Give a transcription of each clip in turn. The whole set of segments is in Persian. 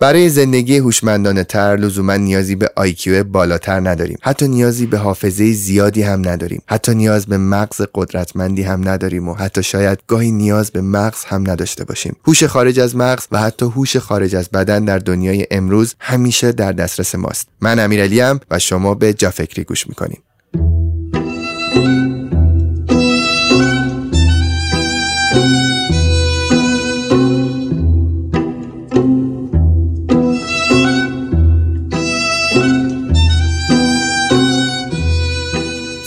برای زندگی هوشمندانه تر لزوما نیازی به آیکیو بالاتر نداریم. حتی نیازی به حافظه زیادی هم نداریم. حتی نیاز به مغز قدرتمندی هم نداریم و حتی شاید گاهی نیاز به مغز هم نداشته باشیم. هوش خارج از مغز و حتی هوش خارج از بدن در دنیای امروز همیشه در دسترس ماست. من امیرعلی و شما به جا فکری گوش می‌کنیم.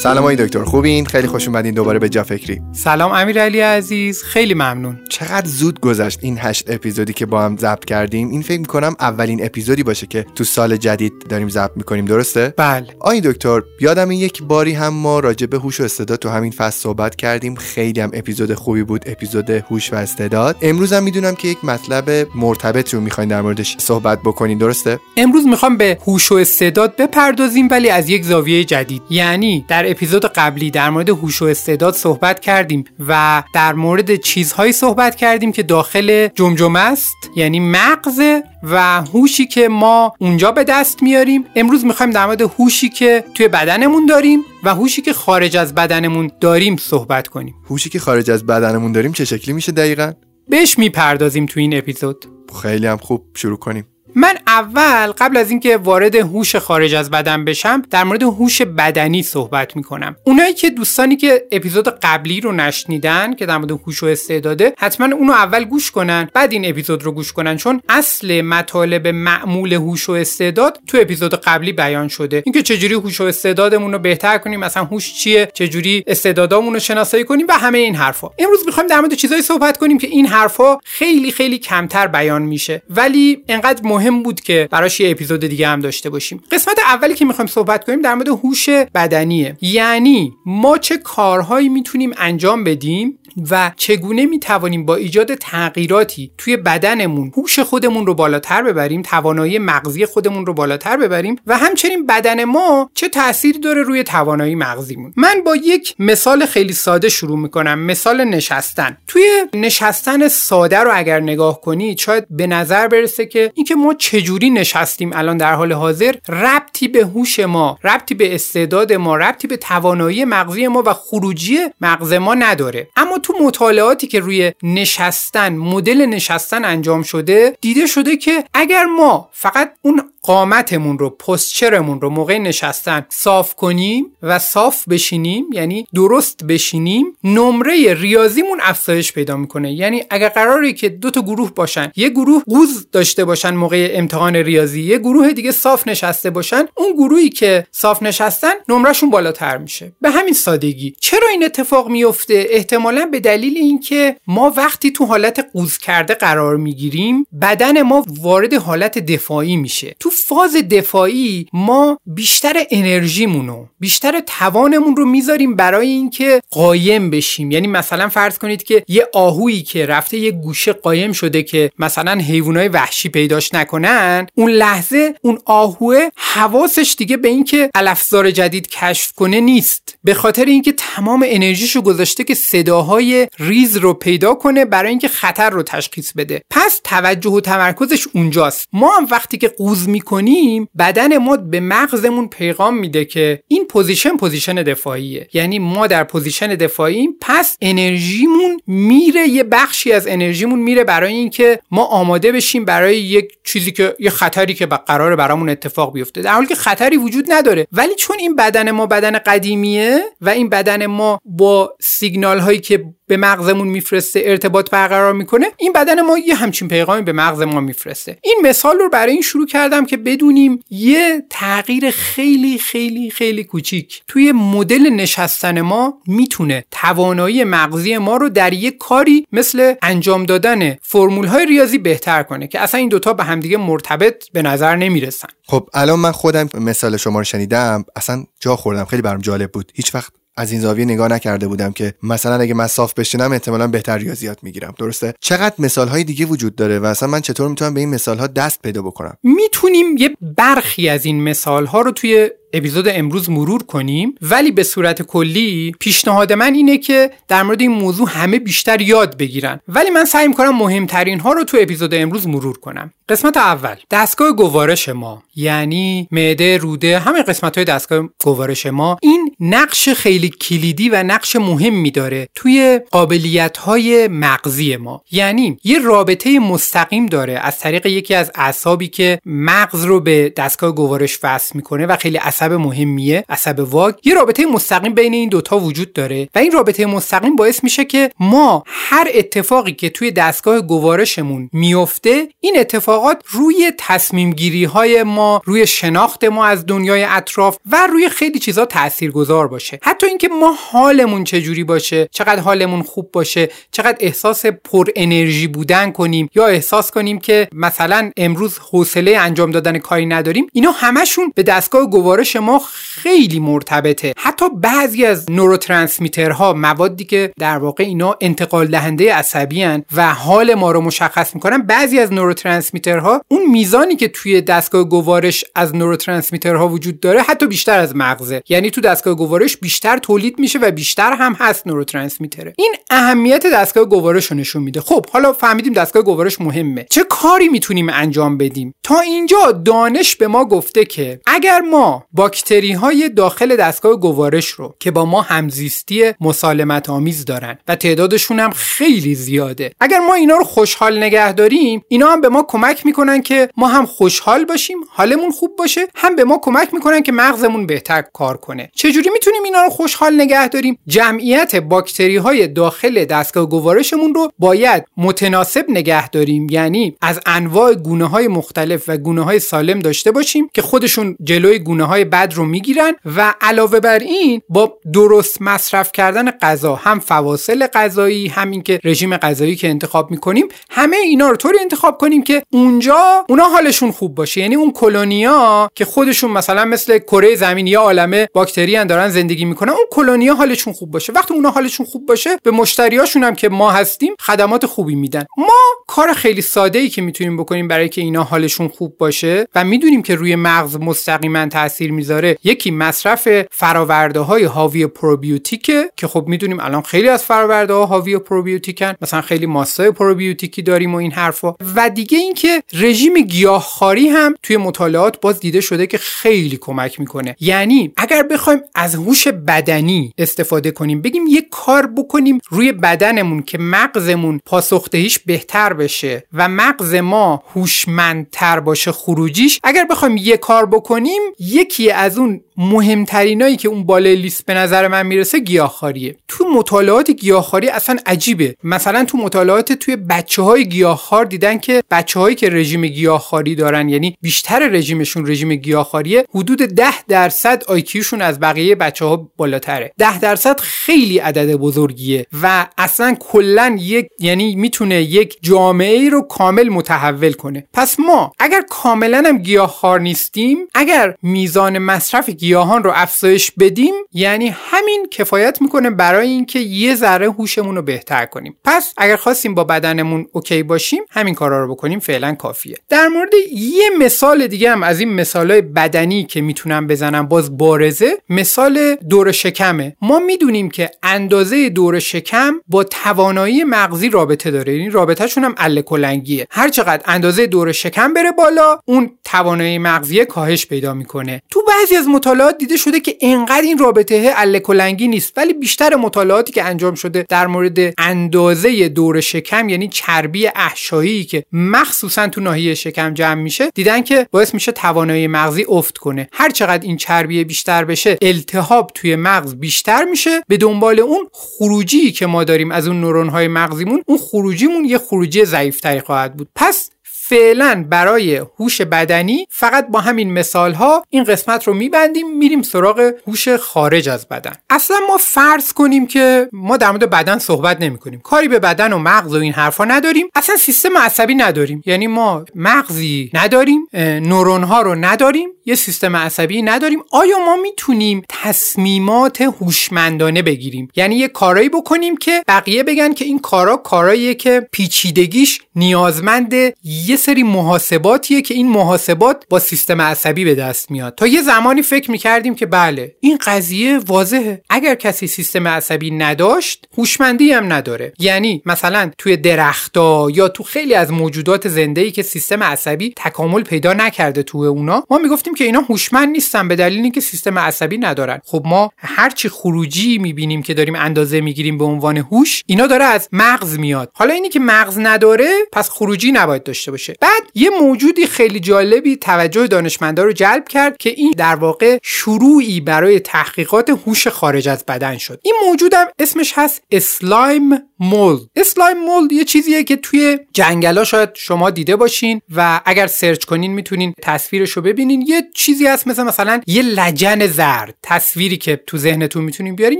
سلام های دکتر خوبین؟ خیلی خوش اومدین دوباره به جا فکری. سلام امیرعلی عزیز خیلی ممنون. چقدر زود گذشت این هشت اپیزودی که با هم ضبط کردیم؟ این فکر می‌کنم اولین اپیزودی باشه که تو سال جدید داریم ضبط می‌کنیم درسته؟ بله. آی دکتر یادم یک باری هم ما راجع به هوش و استعداد تو همین فصل صحبت کردیم. خیلی هم اپیزود خوبی بود اپیزود هوش و استعداد. امروز هم می‌دونم که یک مطلب مرتبط رو می‌خواین در موردش صحبت بکنین درسته؟ امروز می‌خوام به هوش و استعداد بپردازیم ولی از یک زاویه جدید. یعنی در اپیزود قبلی در مورد هوش و استعداد صحبت کردیم و در مورد چیزهایی صحبت کردیم که داخل جمجمه است یعنی مغز و هوشی که ما اونجا به دست میاریم. امروز می‌خوایم در مورد هوشی که توی بدنمون داریم و هوشی که خارج از بدنمون داریم صحبت کنیم. هوشی که خارج از بدنمون داریم چه شکلی میشه دقیقا؟ بهش می‌پردازیم تو این اپیزود. خیلی هم خوب شروع کنیم. من اول قبل از اینکه وارد هوش خارج از بدن بشم در مورد هوش بدنی صحبت می‌کنم. اونایی که دوستانی که اپیزود قبلی رو نشنیدن که در مورد هوش و استعداده حتما اونو اول گوش کنن بعد این اپیزود رو گوش کنن چون اصل مطالب معمول هوش و استعداد تو اپیزود قبلی بیان شده. اینکه چجوری هوش و استعدادمون رو بهتر کنیم مثلا هوش چیه چجوری استعدادامون رو شناسایی کنیم و همه این حرفا. امروز می‌خوایم در مورد چیزایی صحبت کنیم که این حرفا خیلی خیلی کمتر بیان میشه. ولی انقدر مهم مهم بود که براش یه اپیزود دیگه هم داشته باشیم. قسمت اولی که می‌خوایم صحبت کنیم در مورد هوش بدنیه. یعنی ما چه کارهایی می‌تونیم انجام بدیم و چگونه می توانیم با ایجاد تغییراتی توی بدنمون هوش خودمون رو بالاتر ببریم توانایی مغزی خودمون رو بالاتر ببریم و همچنین بدن ما چه تأثیری داره روی توانایی مغزیمون. من با یک مثال خیلی ساده شروع می‌کنم مثال نشستن. توی نشستن ساده رو اگر نگاه کنید شاید به نظر برسه که اینکه ما چجوری نشستیم الان در حال حاضر ربطی به هوش ما ربطی به استعداد ما ربطی به توانایی مغزی ما و خروجی مغز ما نداره. اما تو مطالعاتی که روی نشستن مدل نشستن انجام شده دیده شده که اگر ما فقط اون قامتمون رو پستچرمون رو موقع نشستن صاف کنیم و صاف بشینیم یعنی درست بشینیم نمره ریاضیمون افزایش پیدا می‌کنه. یعنی اگر قراری که دو تا گروه باشن یه گروه قوز داشته باشن موقع امتحان ریاضی یه گروه دیگه صاف نشسته باشن اون گروهی که صاف نشستن نمرهشون بالاتر میشه. به همین سادگی. چرا این اتفاق میفته احتمالا به دلیل اینکه ما وقتی تو حالت قوز کرده قرار می‌گیریم بدن ما وارد حالت دفاعی میشه. تو فاز دفاعی ما بیشتر انرژیمونو بیشتر توانمون رو می‌ذاریم برای اینکه قایم بشیم. یعنی مثلا فرض کنید که یه آهویی که رفته یه گوشه قایم شده که مثلا حیوانای وحشی پیداش نکنن اون لحظه اون آهوه حواسش دیگه به اینکه ابزار جدید کشف کنه نیست. به خاطر اینکه تمام انرژیشو گذاشته که صداهای ریز رو پیدا کنه برای اینکه خطر رو تشخیص بده. پس توجه و تمرکزش اونجاست. ما هم وقتی که قوز می‌کنیم بدن ما به مغزمون پیغام میده که این position position دفاعیه. یعنی ما در position دفاعیم پس انرژیمون میره یه بخشی از انرژیمون میره برای اینکه ما آماده بشیم برای یک چیزی که یه خطری که قراره برامون اتفاق بیفته. در حالی که خطری وجود نداره. ولی چون این بدن ما بدن قدیمیه و این بدن ما با سیگنال هایی که به مغزمون میفرسته ارتباط برقرار می‌کنه این بدن ما یه همچین پیغامی به مغز ما میفرسته. این مثال رو برای این شروع کردم که بدونیم یه تغییر خیلی خیلی خیلی کوچیک توی مدل نشستن ما می‌تونه توانایی مغزی ما رو در یک کاری مثل انجام دادن فرمول های ریاضی بهتر کنه که اصلا این دوتا به همدیگه مرتبط به نظر نمی‌رسن. خب الان من خودم مثال شما رو شنیدم. اصلا جا خوردم. خیلی برام جالب بود. هیچ وقت از این زاویه نگاه نکرده بودم که مثلا اگه من صاف بشینم احتمالا بهتر ریاضیات می‌گیرم. درسته؟ چقدر مثال های دیگه وجود داره و اصلا من چطور می‌تونم به این مثال ها دست پیدا بکنم؟ می‌تونیم یه برخی از این مثال ها رو توی اپیزود امروز مرور کنیم. ولی به صورت کلی پیشنهاد من اینه که در مورد این موضوع همه بیشتر یاد بگیرن. ولی من سعی می‌کنم مهمترین ها رو تو اپیزود امروز مرور کنم. قسمت اول دستگاه گوارش ما. یعنی معده روده همه قسمت های دستگاه گوارش ما. این نقش خیلی کلیدی و نقش مهمی داره توی قابلیت های مغزی ما. یعنی یه رابطه مستقیم داره از طریق یکی از اعصابی که مغز رو به دستگاه گوارش وصل می‌کنه و خیلی عصب مهمیه عصب واگ یه رابطه مستقیم بین این دوتا وجود داره و این رابطه مستقیم باعث میشه که ما هر اتفاقی که توی دستگاه گوارشمون میفته این اتفاقات روی تصمیم گیری های ما روی شناخت ما از دنیای اطراف و روی خیلی چیزا تاثیرگذار باشه. حتی اینکه ما حالمون چجوری باشه چقدر حالمون خوب باشه چقدر احساس پر انرژی بودن کنیم یا احساس کنیم که مثلا امروز حوصله انجام دادن کاری نداریم اینا همشون به دستگاه گوارش ما خیلی مرتبطه. حتی بعضی از نوروترانسمیترها موادی که در واقع اینا انتقال دهنده عصبی و حال ما رو مشخص می‌کنن بعضی از نوروترانسمیترها اون میزانی که توی دستگاه گوارش از نوروترانسمیترها وجود داره حتی بیشتر از مغزه. یعنی تو دستگاه گوارش بیشتر تولید میشه و بیشتر هم هست نوروترانسمیتره. این اهمیت دستگاه گوارش رو نشون میده. خب حالا فهمیدیم دستگاه گوارش مهمه. چه کاری می‌تونیم انجام بدیم؟ تا اینجا دانش به ما گفته که اگر ما باکتری های داخل دستگاه گوارش رو که با ما همزیستی مسالمت آمیز دارن و تعدادشون هم خیلی زیاده. اگر ما اینا رو خوشحال نگه داریم اینا هم به ما کمک می‌کنن که ما هم خوشحال باشیم حالمون خوب باشه هم به ما کمک می‌کنن که مغزمون بهتر کار کنه. چجوری می‌تونیم اینا رو خوشحال نگه داریم؟ جمعیت باکتری های داخل دستگاه گوارشمون رو باید متناسب نگه داریم. یعنی از انواع گونه های مختلف و گونه های سالم داشته باشیم که خودشون جلوی گونه های بد رو می‌گیرن و علاوه بر این با درست مصرف کردن غذا هم فواصل غذایی هم اینکه رژیم غذایی که انتخاب می‌کنیم همه اینا رو طوری انتخاب کنیم که اونجا اونا حالشون خوب باشه. یعنی اون کلونیا که خودشون مثلا مثل کره زمین یا عالمه باکتری دارن زندگی می‌کنن اون کلونیا حالشون خوب باشه. وقتی اونا حالشون خوب باشه به مشتریاشون هم که ما هستیم خدمات خوبی میدن. ما کار خیلی ساده ای که می‌تونیم بکنیم برای که اینا حالشون خوب باشه و می‌دونیم که روی مغز مستقیما تاثیر می‌ذاره. یکی مصرف فراورده های حاوی پروبیوتیکه که خب می‌دونیم الان خیلی از فراورده ها حاوی پروبیوتیکن. مثلا خیلی ماستای پروبیوتیکی داریم و این حرفا. و دیگه اینکه رژیم گیاهخواری هم توی مطالعات باز دیده شده که خیلی کمک می‌کنه. یعنی اگر بخوایم از هوش بدنی استفاده کنیم بگیم یه کار بکنیم روی بدنمون که مغزمون پاسخدهیش بهتر بشه و مغز ما هوشمندتر باشه خروجیش اگر بخوایم یه کار بکنیم یکی از اون مهمترینایی که اون بالای لیست به نظر من می‌رسه گیاهخواریه. تو مطالعات گیاهخواری اصلا عجیبه. مثلا تو مطالعات توی بچه های گیاهخوار دیدن که بچه هایی که رژیم گیاهخواری دارن یعنی بیشتر رژیمشون رژیم گیاهخواریه حدود 10 درصد آیکیوشون از بقیه بچه ها بالاتره. 10 درصد خیلی عدد بزرگیه و اصلا کلا یک یعنی می‌تونه یک جامعه رو کامل متحول کنه. پس ما اگر کاملا هم گیاهخوار نیستیم اگر میزان مصرف گیاهان رو افزایش بدیم یعنی همین کفایت می‌کنه برای اینکه یه ذره هوشمون رو بهتر کنیم. پس اگر خواستیم با بدنمون اوکی باشیم همین کارا رو بکنیم فعلا کافیه. در مورد یه مثال دیگه هم از این مثالهای بدنی که می‌تونم بزنم باز بارزه مثال دور شکمه. ما می‌دونیم که اندازه دور شکم با توانایی مغزی رابطه داره این رابطهشون هم اله کلنگیه. هر چقدر اندازه دور شکم بره بالا اون توانایی مغزی کاهش پیدا می‌کنه. تو بعضی از مطالعات دیده شده که انقدر این رابطه اله کلنگی نیست ولی بیشتر مطالعاتی که انجام شده در مورد اندازه دور شکم یعنی چربی احشایی که مخصوصا تو ناحیه شکم جمع میشه دیدن که باعث میشه توانایی مغزی افت کنه. هر چقدر این چربی بیشتر بشه التهاب توی مغز بیشتر میشه. به دنبال اون خروجی که ما داریم از اون نورون های مغزیمون اون خروجیمون یه خروجی ضعیفتری خواهد بود. پس فعلا برای هوش بدنی فقط با همین مثال ها این قسمت رو میبندیم میریم سراغ هوش خارج از بدن. اصلا ما فرض کنیم که ما در مورد بدن صحبت نمی کنیم کاری به بدن و مغز و این حرفا نداریم. اصلا سیستم عصبی نداریم. یعنی ما مغزی نداریم نورون ها رو نداریم یه سیستم عصبی نداریم. آیا ما می‌تونیم تصمیمات هوشمندانه بگیریم؟ یعنی یه کارایی بکنیم که بقیه بگن که این کارا کاراییه که پیچیدگیش نیازمند یه سری محاسباتیه که این محاسبات با سیستم عصبی به دست میاد. تا یه زمانی فکر می‌کردیم که بله این قضیه واضحه. اگر کسی سیستم عصبی نداشت هوشمندی هم نداره. یعنی مثلا توی درختا یا تو خیلی از موجودات زنده ای که سیستم عصبی تکامل پیدا نکرده تو اونا ما می‌گفتیم که اینا هوشمند نیستن به دلیل اینکه سیستم عصبی ندارن. خب ما هرچی خروجی می‌بینیم که داریم اندازه می‌گیریم به عنوان هوش اینا داره از مغز میاد. حالا اینی که مغز نداره پس خروجی نباید داشته باشه. بعد یه موجودی خیلی جالبی توجه دانشمندا رو جلب کرد که این در واقع شروعی برای تحقیقات هوش خارج از بدن شد. این موجودم اسمش هست slime mold slime mold یه چیزیه که توی جنگلا شاید شما دیده باشین و اگر سرچ کنین می‌تونین تصویرش رو ببینین. یه چیزی هست مثل مثلا یه لجن زرد. تصویری که تو ذهنتون می‌تونین بیارین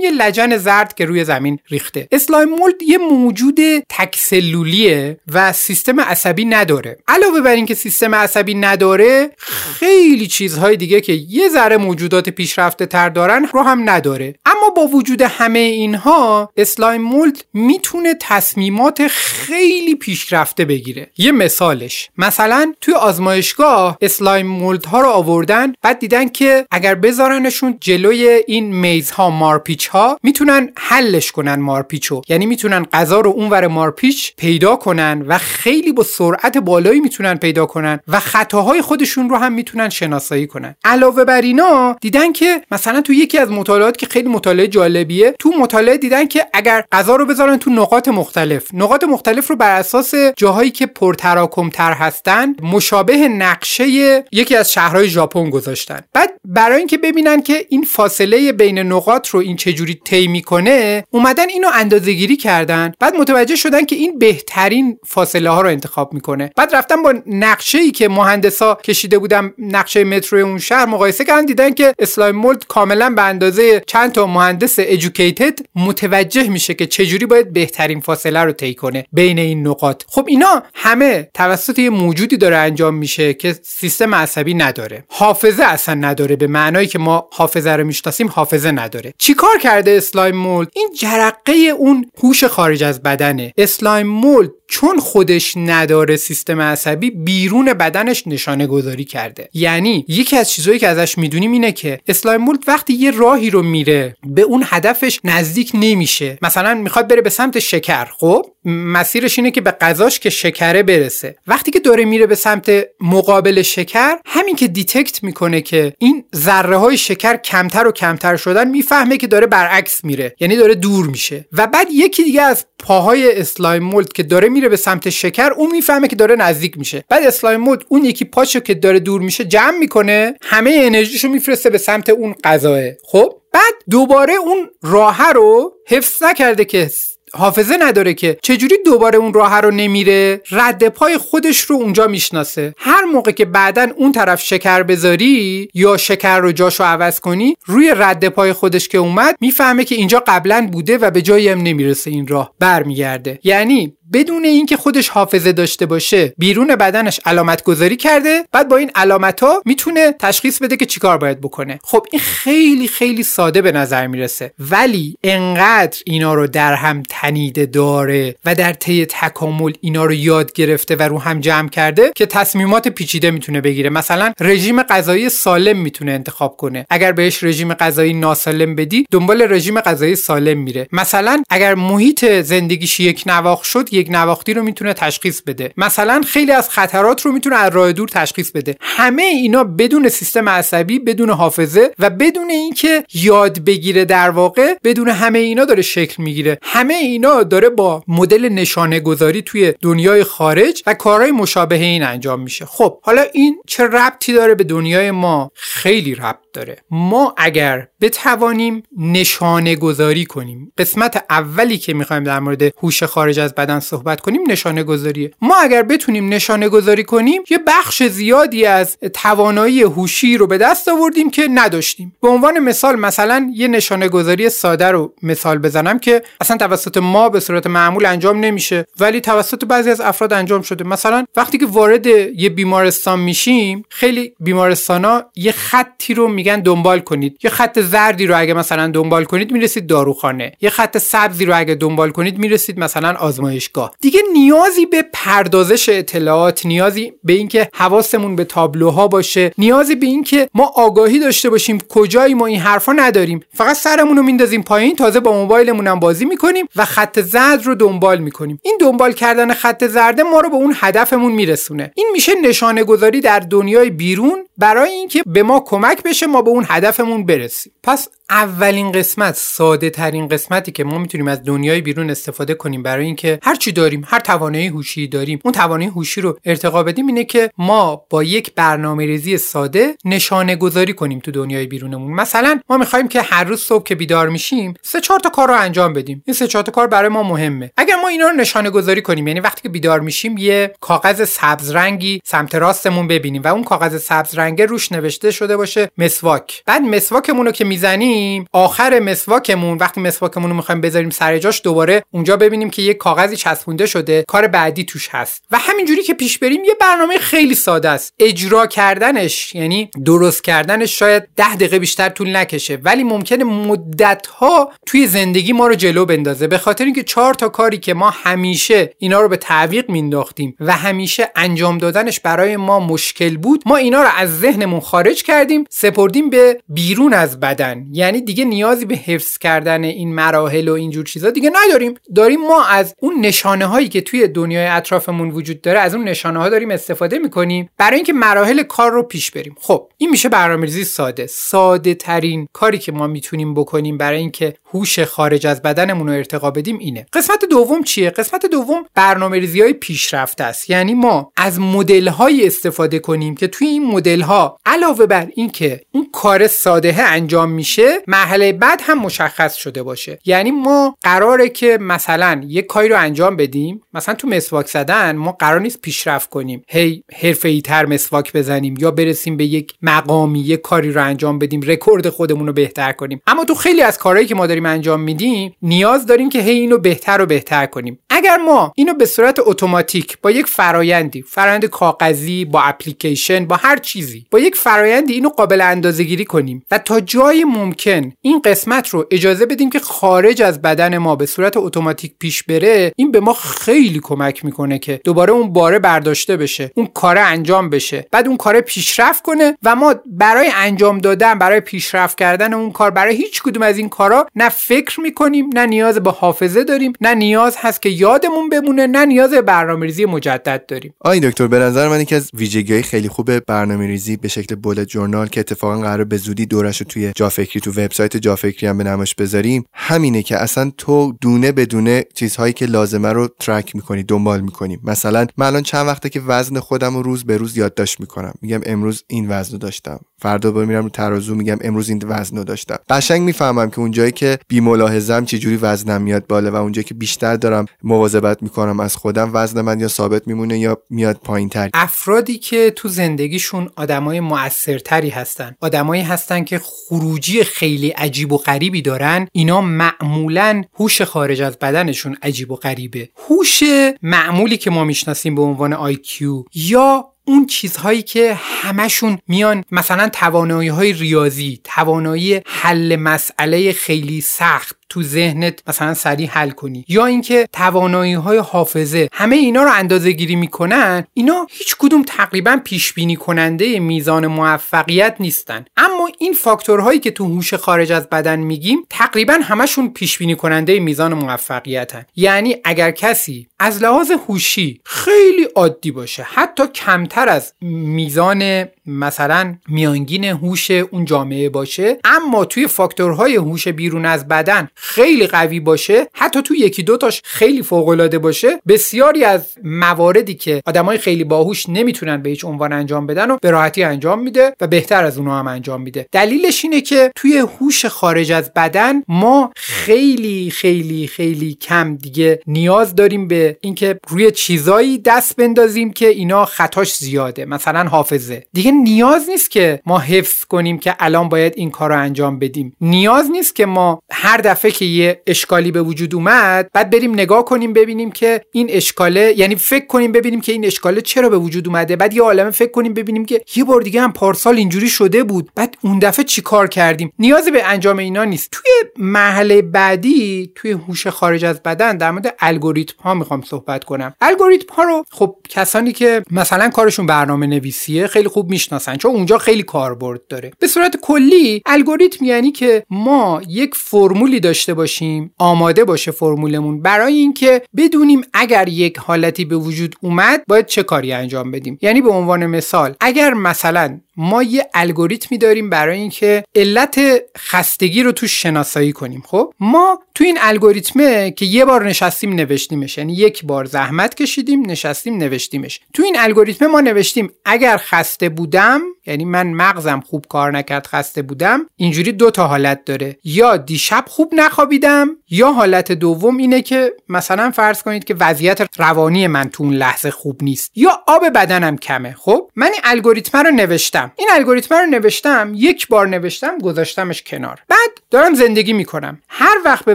یه لجن زرد که روی زمین ریخته. slime mold یه موجود تک‌سلولیه و سیستم عصبی نداره. علاوه بر اینکه سیستم عصبی نداره خیلی چیزهای دیگه که یه ذره موجودات پیشرفته تر دارن رو هم نداره. با وجود همه اینها اسلایم مولد می‌تونه تصمیمات خیلی پیشرفته بگیره. یه مثالش. مثلا توی آزمایشگاه اسلایم مولد ها رو آوردن بعد دیدن که اگر بذارنشون جلوی این میزها مارپیچ ها می‌تونن حلش کنن مارپیچو. یعنی می‌تونن غذا رو اونور مارپیچ پیدا کنن و خیلی با سرعت بالایی می‌تونن پیدا کنن و خطاهای خودشون رو هم می‌تونن شناسایی کنن. علاوه بر اینا دیدن که مثلا تو یکی از مطالعات که خیلی مطالعه جالبیه. تو مطالعه دیدن که اگر غذا رو بذارن تو نقاط مختلف. نقاط مختلف رو بر اساس جاهایی که پرتراکم تر هستن مشابه نقشه یکی از شهرهای ژاپن گذاشتن. بعد برای اینکه ببینن که این فاصله بین نقاط رو این چجوری طی می‌کنه اومدن اینو اندازه گیری کردن. بعد متوجه شدن که این بهترین فاصله ها رو انتخاب می‌کنه. بعد رفتن با نقشه ای که مهندسا کشیده بودن نقشه مترو اون شهر مقایسه کردن دیدن که اسلایم مولد کاملا به اندازه چند تا مهندس ادوکیتد متوجه میشه که چجوری باید بهترین فاصله رو طی کنه بین این نقاط. خب اینا همه توسط یه موجودی داره انجام میشه که سیستم عصبی نداره. حافظه اصلا نداره به معنایی که ما حافظه رو می‌شناسیم حافظه نداره. چیکار کرده slime mold این جرقه اون هوش خارج از بدنه. slime mold چون خودش نداره سیستم عصبی بیرون بدنش نشانه گذاری کرده. یعنی یکی از چیزهایی که ازش می‌دونیم اینه که slime mold وقتی یه راهی رو میره به اون هدفش نزدیک نمیشه. مثلا می‌خواد بره به سمت شکر. خب مسیرش اینه که به غذاش که شکره برسه. وقتی که داره میره به سمت مقابل شکر همین که detect می‌کنه که این ذره های شکر کمتر و کمتر شدن می‌فهمه که داره برعکس میره. یعنی داره دور میشه. و بعد یکی دیگه از پاهای slime mold که داره میره به سمت شکر اون می‌فهمه که داره نزدیک میشه. بعد اسلایم مولد اون یکی پاشو که داره دور میشه جمع می‌کنه همه انرژیشو میفرسته به سمت اون غذاه. خب بعد دوباره اون راه رو حفظ نکرده که حافظه نداره که چجوری دوباره اون راه رو نمیره رد پای خودش رو اونجا می‌شناسه. هر موقع که بعدا اون طرف شکر بذاری یا شکر رو جاشو عوض کنی روی رد پای خودش که اومد می‌فهمه که اینجا قبلا بوده و به جایی هم نمی‌رسه این راه. برمیگرده. یعنی بدون اینکه خودش حافظه داشته باشه بیرون بدنش علامت گذاری کرده بعد با این علامت ها می‌تونه تشخیص بده که چیکار باید بکنه. خب این خیلی خیلی ساده به نظر می‌رسه. ولی انقدر اینا رو در هم تنیده داره و در طی تکامل اینا رو یاد گرفته و رو هم جمع کرده که تصمیمات پیچیده می‌تونه بگیره. مثلا رژیم غذایی سالم می‌تونه انتخاب کنه. اگر بهش رژیم غذایی ناسالم بدی دنبال رژیم غذایی سالم میره. مثلا اگر محیط زندگیش یک نواخ شد یک نواختی رو می‌تونه تشخیص بده. مثلا خیلی از خطرات رو می‌تونه از راه دور تشخیص بده. همه اینا بدون سیستم عصبی بدون حافظه و بدون اینکه یاد بگیره در واقع بدون همه اینا داره شکل می‌گیره. همه اینا داره با مدل نشانه گذاری توی دنیای خارج و کارهای مشابه این انجام میشه. خب حالا این چه ربطی داره به دنیای ما؟ خیلی ربط داره. ما اگر بتوانیم نشانه گذاری کنیم قسمت اولی که می‌خوایم در مورد هوش خارج از بدن صحبت کنیم نشانه گذاریه ما اگر بتونیم نشانه گذاری کنیم یه بخش زیادی از توانایی هوشی رو به دست آوردیم که نداشتیم. به عنوان مثال مثلا یه نشانه گذاری ساده رو مثال بزنم که اصلا توسط ما به صورت معمول انجام نمیشه ولی توسط بعضی از افراد انجام شده. مثلا وقتی که وارد یه بیمارستان میشیم خیلی بیمارستان یه خطی رو میگن دنبال کنید. یه خط زردی رو اگه مثلا دنبال کنید می‌رسید داروخانه. یه خط سبزی رو اگه دنبال کنید می‌رسید مثلا آزمایشگاه. دیگه نیازی به پردازش اطلاعات نیازی به اینکه حواسمون به تابلوها باشه نیازی به اینکه ما آگاهی داشته باشیم کجایی ما این حرفا نداریم. فقط سرمون رو میندازیم پایین تازه با موبایلمون هم بازی می‌کنیم و خط زرد رو دنبال می‌کنیم. این دنبال کردن خط زرد ما رو به اون هدفمون میرسونه. این میشه نشانه گذاری در دنیای بیرون برای اینکه به ما کمک بشه ما به اون هدفمون برسیم. پس اولین قسمت ساده ترین قسمتی که ما می‌تونیم از دنیای بیرون استفاده کنیم برای اینکه هر چی داریم هر توانایی هوشی داریم اون توانایی هوشی رو ارتقا بدیم اینه که ما با یک برنامه ریزی ساده نشانه گذاری کنیم تو دنیای بیرونمون. مثلا ما می‌خوایم که هر روز صبح که بیدار میشیم سه چهار تا کار رو انجام بدیم. این سه چهار تا کار برای ما مهمه. اگر ما اینا رو نشانه گذاری کنیم یعنی وقتی که بیدار میشیم یه کاغذ سبز رنگی سمت راستمون ببینیم و اون کاغذ سبز رنگه روش نوشته شده باشه مسواک. بعد مسواکمون رو که می‌زنیم آخر مسواکمون وقتی مسواکمون رو می‌خوایم بذاریم سر جاش دوباره اونجا ببینیم که یه کاغذی چسبونده شده. کار بعدی توش هست. و همینجوری که پیش بریم یه برنامه خیلی ساده است. اجرا کردنش یعنی درست کردنش شاید ده دقیقه بیشتر طول نکشه. ولی ممکنه مدت ها توی زندگی ما رو جلو بندازه. به خاطر اینکه چهار تا کاری که ما همیشه اینا رو به تعویق مینداختیم و همیشه انجام دادنش برای ما مشکل بود ما اینا رو از ذهنمون خارج کردیم سپردیم به بیرون از بدن. یعنی دیگه نیازی به حفظ کردن این مراحل و اینجور چیزا دیگه نداریم. داریم ما از اون نشانه هایی که توی دنیای اطرافمون وجود داره از اون نشانه ها داریم استفاده می‌کنیم برای اینکه مراحل کار رو پیش بریم. خب این میشه برنامه‌ریزی ساده. ساده ترین کاری که ما می‌تونیم بکنیم برای اینکه هوش خارج از بدنمون رو ارتقا بدیم اینه. قسمت دوم چیه؟ قسمت دوم برنامه‌ریزی های پیشرفته است. یعنی ما از مدل های استفاده کنیم که توی این مدل ها علاوه بر اینکه اون کار ساده انجام میشه مرحله بعد هم مشخص شده باشه. یعنی ما قراره که مثلا یک کاری رو انجام بدیم مثلا تو مسواک زدن ما قرار نیست پیشرفت کنیم. هی حرفه‌ای تر مسواک بزنیم یا برسیم به یک مقامی یک کاری رو انجام بدیم رکورد خودمون رو بهتر کنیم. اما تو خیلی از کارهایی که ما داریم انجام میدیم نیاز داریم که هی اینو بهتر و بهتر کنیم. اگر ما اینو به صورت اتوماتیک با یک فرایندی فرایند کاغذی با اپلیکیشن با هر چیزی با یک فرایندی اینو قابل اندازه‌گیری کنیم و تا جای ممکن این قسمت رو اجازه بدیم که خارج از بدن ما به صورت اتوماتیک پیش بره این به ما خیلی کمک می‌کنه که دوباره اون باره برداشته بشه اون کار انجام بشه. بعد اون کار پیشرفت کنه و ما برای انجام دادن برای پیشرفت کردن اون کار برای هیچ کدوم از این کارا نه فکر می‌کنیم نه نیاز به حافظه داریم نه نیاز هست که یادمون بمونه نه نیاز برنامه‌ریزی مجدد داریم. آی دکتر به نظر من یکی از ویژگی‌های خیلی خوب برنامه‌ریزی به شکل بولت جورنال که اتفاقا قرار به زودی دورش رو توی جافکری تو وبسایت جافکری هم به نمایش بذاریم همینه که اصلا تو دونه به دونه چیزهایی که لازمه رو ترک می‌کنی دنبال می‌کنی. مثلا من الان چند وقته که وزن خودم رو روز به روز یادداشت می‌کنم. میگم امروز این وزن داشتم. فردا با میرم رو ترازو میگم امروز این وزن رو داشتم. قشنگ می‌فهمم که اونجایی که بی ملاحظم چجوری وزنم میاد بالا و اونجایی که بیشتر دارم مواظبت می‌کنم از خودم وزن من یا ثابت میمونه یا میاد پایین تر افرادی که تو زندگیشون آدمای موثرتری هستن آدمایی هستن که خروجی خیلی عجیب و غریبی دارن اینا معمولا هوش خارج از بدنشون عجیب و غریبه. هوش معمولی که ما می‌شناسیم به عنوان IQ یا اون چیزهایی که همشون میان مثلا توانایی های ریاضی توانایی حل مسئله خیلی سخت تو ذهنت مثلا سریع حل کنی. یا اینکه توانایی های حافظه همه اینا رو اندازه گیری می‌کنن اینا هیچ کدوم تقریبا پیش بینی کننده میزان موفقیت نیستن. اما این فاکتورهایی که تو هوش خارج از بدن میگیم تقریبا همشون پیش بینی کننده میزان موفقیتن. یعنی اگر کسی از لحاظ هوشی خیلی عادی باشه حتی کمتر از میزان مثلا میانگین هوش اون جامعه باشه اما توی فاکتورهای هوش بیرون از بدن خیلی قوی باشه حتی تو یکی دوتاش خیلی فوق العاده باشه بسیاری از مواردی که آدمای خیلی باهوش نمی‌تونن به هیچ عنوان انجام بدن و به راحتی انجام میده و بهتر از اونها هم انجام میده. دلیلش اینه که توی هوش خارج از بدن ما خیلی خیلی خیلی کم دیگه نیاز داریم به اینکه روی چیزایی دست بندازیم که اینا خطاش زیاده. مثلا حافظه. دیگه نیاز نیست که ما حفظ کنیم که الان باید این کار رو انجام بدیم. نیاز نیست که ما هر دفعه که یه اشکالی به وجود اومد بعد بریم نگاه کنیم ببینیم که این اشکاله یعنی فکر کنیم ببینیم که این اشکاله چرا به وجود اومده. بعد یه عالمه فکر کنیم ببینیم که یه بار دیگه هم پارسال اینجوری شده بود. بعد اون دفعه چیکار کردیم؟ نیازی به انجام اینا نیست. توی مرحله بعدی توی هوش خارج از بدن در مورد الگوریتم ها می‌خوام صحبت کنم. الگوریتم ها رو خب کسانی که مثلا کارشون برنامه نویسیه خیلی خوب می‌شناسن چون اونجا خیلی کاربرد داره. به صورت کلی الگوریتم یعنی که ما یک فرمولی داشته باشیم آماده باشه فرمولمون. برای اینکه بدونیم اگر یک حالتی به وجود اومد باید چه کاری انجام بدیم. یعنی به عنوان مثال اگر مثلا ما یه الگوریتمی داریم برای اینکه علت خستگی رو توش شناسایی کنیم خب؟ ما تو این الگوریتمه که یه بار نشستیم نوشتیمش. یعنی یک بار زحمت کشیدیم نشستیم نوشتیمش. تو این الگوریتم ما نوشتیم اگر خسته بودم یعنی من مغزم خوب کار نکرد خسته بودم اینجوری دو تا حالت داره. یا دیشب خوب نخوابیدم یا حالت دوم اینه که مثلا فرض کنید که وضعیت روانی من تو اون لحظه خوب نیست یا آب بدنم کمه خب؟ من این الگوریتم رو نوشتم. این الگوریتم رو نوشتم یک بار نوشتم گذاشتمش کنار. بعد دارم زندگی می‌کنم. هر وقت به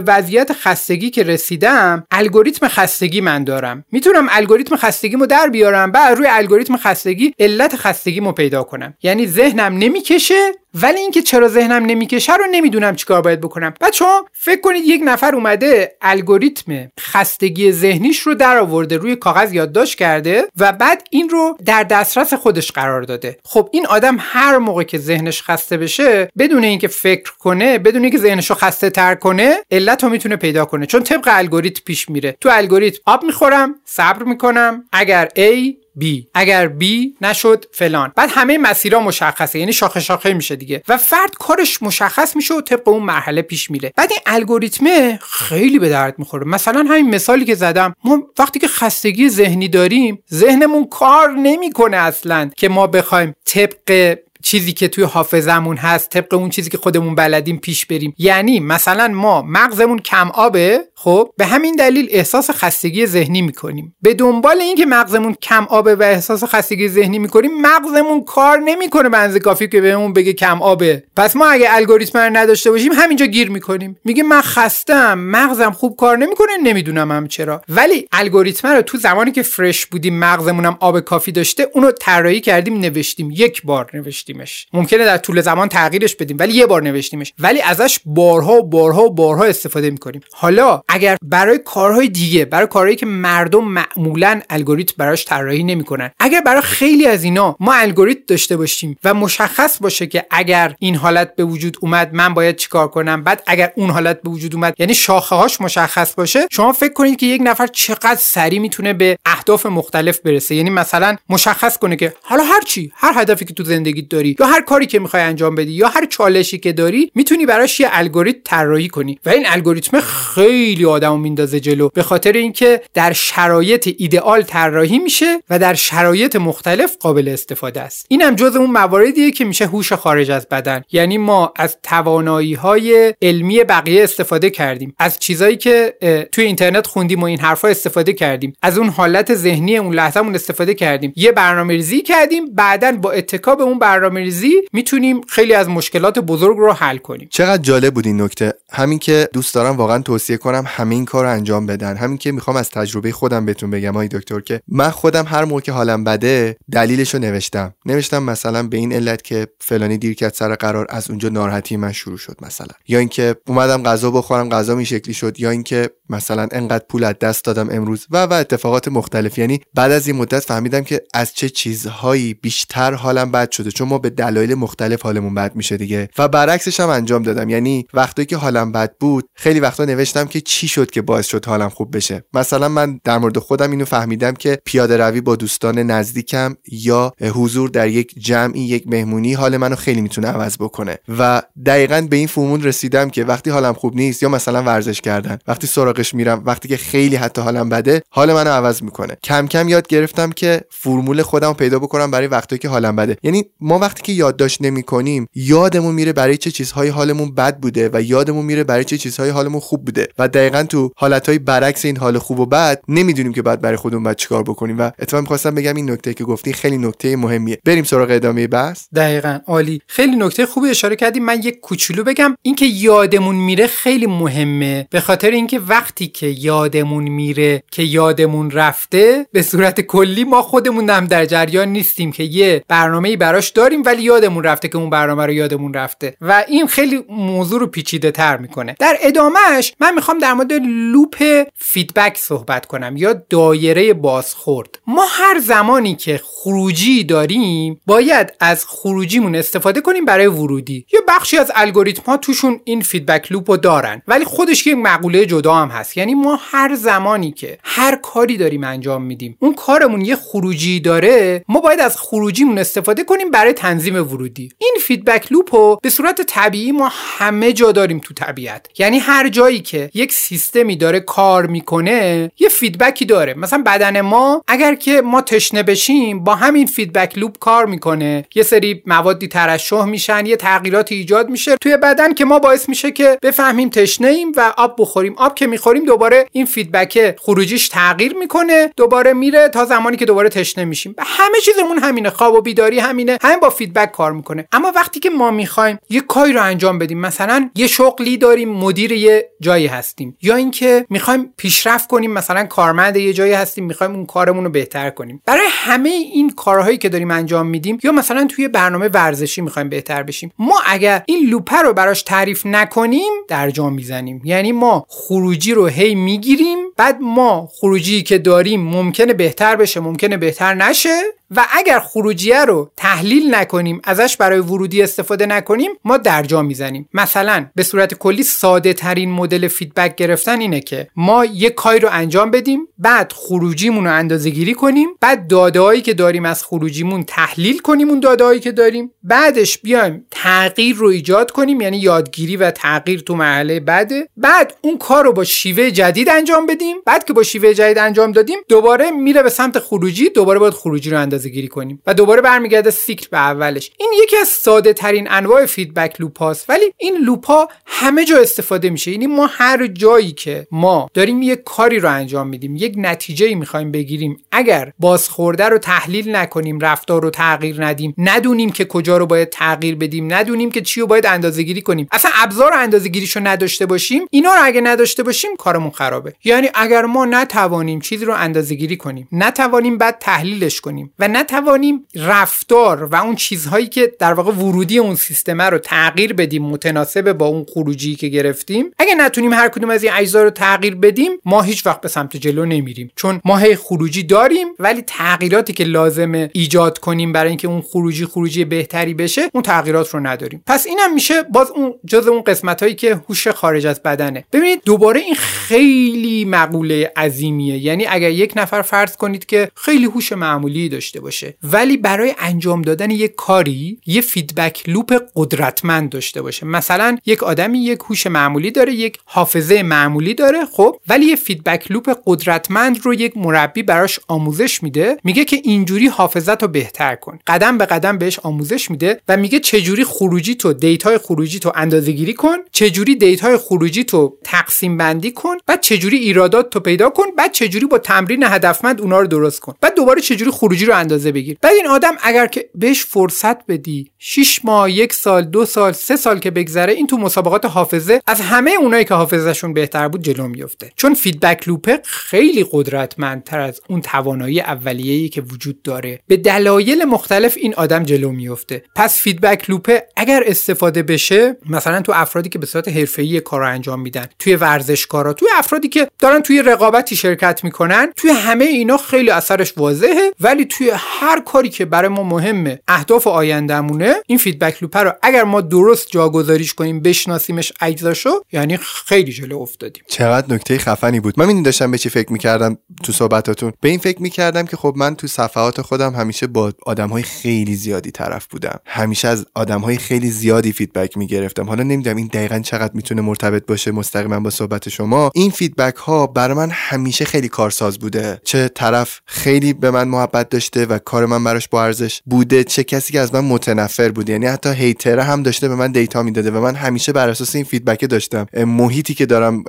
وضعیت خستگی که رسیدم الگوریتم خستگی من دارم. می‌تونم الگوریتم خستگیمو در بیارم بعد روی الگوریتم خستگی علت خستگیمو پیدا کنم. یعنی ذهنم نمی‌کشه ولی اینکه چرا ذهنم نمی‌کشه رو نمی‌دونم چیکار باید بکنم. بعد شما فکر کنید یک نفر اومده الگوریتم خستگی ذهنیش رو در آورده روی کاغذ یادداشت کرده و بعد این رو در دسترس خودش قرار داده. خب این آدم هر موقع که ذهنش خسته بشه بدون اینکه فکر کنه بدون اینکه ذهنش رو خسته تر کنه علت رو می‌تونه پیدا کنه. چون طبق الگوریتم پیش میره. تو الگوریتم آب می‌خورم صبر می‌کنم. اگر A B اگر B نشد فلان. بعد همه مسیرها مشخصه. یعنی شاخه شاخه میشه دیگه. و فرد کارش مشخص میشه و طبق اون مرحله پیش میره. بعد این الگوریتمه خیلی به درد می‌خوره. مثلا همین مثالی که زدم. ما وقتی که خستگی ذهنی داریم ذهنمون کار نمی‌کنه اصلا که ما بخوایم طبق چیزی که توی حافظمون هست طبق اون چیزی که خودمون بلدیم پیش بریم. یعنی مثلا ما مغزمون کم آبه خب به همین دلیل احساس خستگی ذهنی می‌کنیم. به دنبال اینکه مغزمون کم آبه و احساس خستگی ذهنی می‌کنیم مغزمون کار نمی‌کنه اندازه کافی که بهمون بگه کم آبه. پس ما اگه الگوریتم رو نداشته باشیم همینجا گیر می‌کنیم. میگه من خستم مغزم خوب کار نمی‌کنه نمی‌دونم هم چرا. ولی الگوریتم رو تو زمانی که فرش بودیم مغزمونم آب کافی داشته اونو طراحی کردیم نوشتیم. یک بار نوشتیمش. ممکنه در طول زمان تغییرش بدیم ولی یه بار نوشتیمش. ولی ازش بارها و بارها و بارها استفاده می‌کنیم. حالا اگر برای کارهای دیگه برای کارهایی که مردم معمولا الگوریتم براش طراحی نمی‌کنن. اگر برای خیلی از اینا ما الگوریتم داشته باشیم و مشخص باشه که اگر این حالت به وجود اومد من باید چیکار کنم بعد اگر اون حالت به وجود اومد یعنی شاخه هاش مشخص باشه شما فکر کنید که یک نفر چقدر سریع می‌تونه به اهداف مختلف برسه. یعنی مثلا مشخص کنه که حالا هر چی هر هدفی که تو زندگیت داری یا هر کاری که می‌خوای انجام بدی یا هر چالشی که داری می‌تونی براش یه الگوریتم طراحی کنی. و این الگوریتم خیلی آدمو میندازه جلو. به خاطر اینکه در شرایط ایدئال طراحی میشه و در شرایط مختلف قابل استفاده است. این هم جز اون مواردیه که میشه هوش خارج از بدن. یعنی ما از توانایی های علمی بقیه استفاده کردیم. از چیزایی که توی اینترنت خوندیم و این حرفا استفاده کردیم. از اون حالت ذهنی اون لحظهمون استفاده کردیم. یه برنامه ریزی کردیم. بعدا با اتکا به اون برنامه ریزی می‌تونیم خیلی از مشکلات بزرگ رو حل کنیم. چقدر جالب بود این نکته. همین که دوست دارم واقعا توصیه کنم همین کار رو انجام بدن. همین که می‌خوام از تجربه خودم بهتون بگم آقای دکتر که من خودم هر موقع که حالم بده دلیلش رو نوشتم. نوشتم مثلا به این علت که فلانی دیر کرد سر قرار از اونجا ناراحتی من شروع شد مثلا. یا اینکه اومدم غذا بخورم غذا این شکلی شد یا اینکه مثلا انقدر پول از دست دادم امروز و و اتفاقات مختلف. یعنی بعد از این مدت فهمیدم که از چه چیزهایی بیشتر حالم بد شده چون ما به دلایل مختلف حالمون بد میشه دیگه. و برعکسش هم انجام دادم. یعنی وقتی که حالم بد بود خیلی وقتا نوشتم که شد که باعث شد حالم خوب بشه؟ مثلا من در مورد خودم اینو فهمیدم که پیاده روی با دوستان نزدیکم یا حضور در یک جمعی یک مهمونی حال منو خیلی می‌تونه عوض بکنه. و دقیقا به این فرمول رسیدم که وقتی حالم خوب نیست یا مثلا ورزش کردن وقتی سراغش میرم وقتی که خیلی حتی حالم بده حال منو عوض می‌کنه. کم کم یاد گرفتم که فرمول خودم پیدا بکنم برای وقتی که حالم بده. یعنی ما وقتی که یادداشت نمی‌کنیم یادمون میره برای چه چیزهایی حالمون بد بوده و یادمون میره برای چه چیزهایی حالمون خوب بوده. و دقیقا تو حالتهای برعکس این حال خوب و بد نمی‌دونیم که بعد برای خودمون بعد چیکار بکنیم. و اتفاقا می‌خواستم بگم این نکته که گفتی خیلی نکته مهمیه. بریم سراغ ادامه بحث. دقیقا. عالی. خیلی نکته خوبی اشاره کردیم من یک کوچولو بگم. اینکه یادمون میره خیلی مهمه. به خاطر اینکه وقتی که یادمون میره که یادمون رفته به صورت کلی ما خودمون هم در جریان نیستیم که یه برنامه براش داریم ولی یادمون رفته که اون برنامه رو یادمون رفته. و این خیلی موضوع رو پیچیده تر می‌کنه. در ادامهش من می‌خوام در مورد loop feedback صحبت کنم یا دایره بازخورد. ما هر زمانی که خروجی داریم باید از خروجیمون استفاده کنیم برای ورودی. یه بخشی از الگوریتم ها توشون این feedback loop رو دارن ولی خودش یک مقوله جدا هم هست. یعنی ما هر زمانی که هر کاری داریم انجام میدیم اون کارمون یه خروجی داره ما باید از خروجیمون استفاده کنیم برای تنظیم ورودی. این feedback loop رو به صورت طبیعی ما همه جا داریم تو طبیعت. یعنی هر جایی که یک سیستمی داره کار می‌کنه یه feedback ی داره. مثلا بدن ما اگر که ما تشنه بشیم با همین feedback loop کار می‌کنه. یه سری موادی ترشح میشن یه تغییراتی ایجاد میشه. توی بدن که ما باعث میشه که بفهمیم تشنه ایم و آب بخوریم. آب که می‌خوریم دوباره این feedback خروجیش تغییر می‌کنه دوباره میره تا زمانی که دوباره تشنه میشیم. و همه چیزمون همینه خواب و بیداری همینه. همین با feedback کار می‌کنه. اما وقتی که ما می‌خوایم یه کاری رو انجام بدیم مثلا یه شغلی داریم مدیر یه جایی هستیم. یا اینکه می‌خوایم پیشرفت کنیم مثلا کارمند یه جایی هستیم می‌خوایم اون کارمون رو بهتر کنیم. برای همه این کارهایی که داریم انجام میدیم یا مثلا توی برنامه ورزشی می‌خوایم بهتر بشیم ما اگر این لوپه رو براش تعریف نکنیم در جا می‌زنیم. یعنی ما خروجی رو هی می‌گیریم بعد ما خروجی که داریم ممکنه بهتر بشه ممکنه بهتر نشه. و اگر خروجیه رو تحلیل نکنیم ازش برای ورودی استفاده نکنیم ما درجا می‌زنیم. مثلا به صورت کلی ساده ترین مدل فیدبک گرفتن اینه که ما یک کاری رو انجام بدیم بعد خروجیمون رو اندازه گیری کنیم بعد داده که داریم از خروجیمون تحلیل کنیم اون داده که داریم بعدش بیایم تغییر رو ایجاد کنیم یعنی یادگیری و تغییر تو مرحله بعده بعد اون کار رو با شیوه جدید انجام بدیم بعد که با شیوه جدید انجام دادیم دوباره میره به سمت خروجی دوباره باید خروجی رو اندازه گیری کنیم و دوباره برمیگرده سیکل به اولش. این یکی از ساده ترین انواع feedback loop هاست. ولی این loop ها همه جا استفاده میشه. یعنی ما هر جایی که ما داریم یک کاری رو انجام میدیم یک نتیجه ای می‌خوایم بگیریم اگر بازخورده رو تحلیل نکنیم رفتار رو تغییر ندیم ندونیم که کجا رو باید تغییر بدیم ندونیم که چی رو باید اندازه گیری کنیم. اصلا ابزار اندازه گیریشو نداشته باشیم اینا رو اگه نداشته باشیم کارمون خرابه. یعنی اگر ما نتوانیم چیزی رو اندازه گیری کنیم نتوانیم بعد تحلیلش کنیم و نتوانیم رفتار و اون چیزهایی که در واقع ورودی اون سیستم رو تغییر بدیم متناسب با اون خروجی که گرفتیم. اگه نتونیم هر کدوم از این اجزا رو تغییر بدیم ما هیچ وقت به سمت جلو نمیریم. چون ما هی خروجی داریم ولی تغییراتی که لازمه ایجاد کنیم برای اینکه اون خروجی خروجی بهتری بشه اون تغییرات رو نداریم. پس اینم میشه باز اون جز اون قسمت هایی که هوش خارج از بدنه. ببینید دوباره این خیلی مقوله عظیمیه. یعنی اگر یک نفر فرض کنید که خیلی هوش معمولی داشته باشه. ولی برای انجام دادن یک کاری یه feedback loop قدرتمند داشته باشه. مثلا یک آدمی یک هوش معمولی داره یک حافظه معمولی داره خب؟ ولی یه feedback loop قدرتمند رو یک مربی براش آموزش میده میگه که اینجوری حافظت رو بهتر کن. قدم به قدم بهش آموزش میده و میگه چجوری خروجی تو دیتای خروجی تو اندازه گیری کن چجوری دیتای خروجی تو تقسیم بندی کن بعد چجوری ایرادات تو پیدا کن بعد چجوری با تمرین هدفمند اونا رو درست کن. بعد دوباره چجوری خروجی رو اندازه بگیر. بعد این آدم اگر که بهش فرصت بدی 6 ماه یک سال دو سال سه سال که بگذره این تو مسابقات حافظه از همه اونایی که حافظشون بهتر بود جلو میفته چون feedback loop خیلی قدرتمندتر از اون توانایی اولیه‌ای که وجود داره. به دلایل مختلف این آدم جلو میفته پس feedback loop اگر استفاده بشه مثلا تو افرادی که به صورت حرفه‌ای کار انجام میدن توی ورزشکارا توی افرادی که دارن توی رقابتی شرکت می‌کنن توی همه اینا خیلی اثرش واضحه ولی توی هر کاری که برای ما مهمه اهداف آیندهمونه این feedback loop رو اگر ما درست جاگذاریش کنیم بشناسیمش اجزاشو یعنی خیلی جلو افتادیم. چقدر نکته خفنی بود. من این داشتم به چی فکر می‌کردم تو صحبتاتون؟ به این فکر می‌کردم که خب من تو صفحات خودم همیشه با آدم های خیلی زیادی طرف بودم. همیشه از آدم های خیلی زیادی feedback می‌گرفتم. حالا نمی‌دونم این دقیقا چقدر می‌تونه مرتبط باشه مستقیما با صحبت شما. این feedback ها برای من همیشه خیلی کارساز بوده. چه طرف خیلی به من محبت داشته و کار من براش با ارزش بوده چه کسی که از من متنفر بوده. یعنی حتی hater هم داشته به من دیتا می‌داده و من همیشه بر اساس این feedback داشتم. محیطی که دارم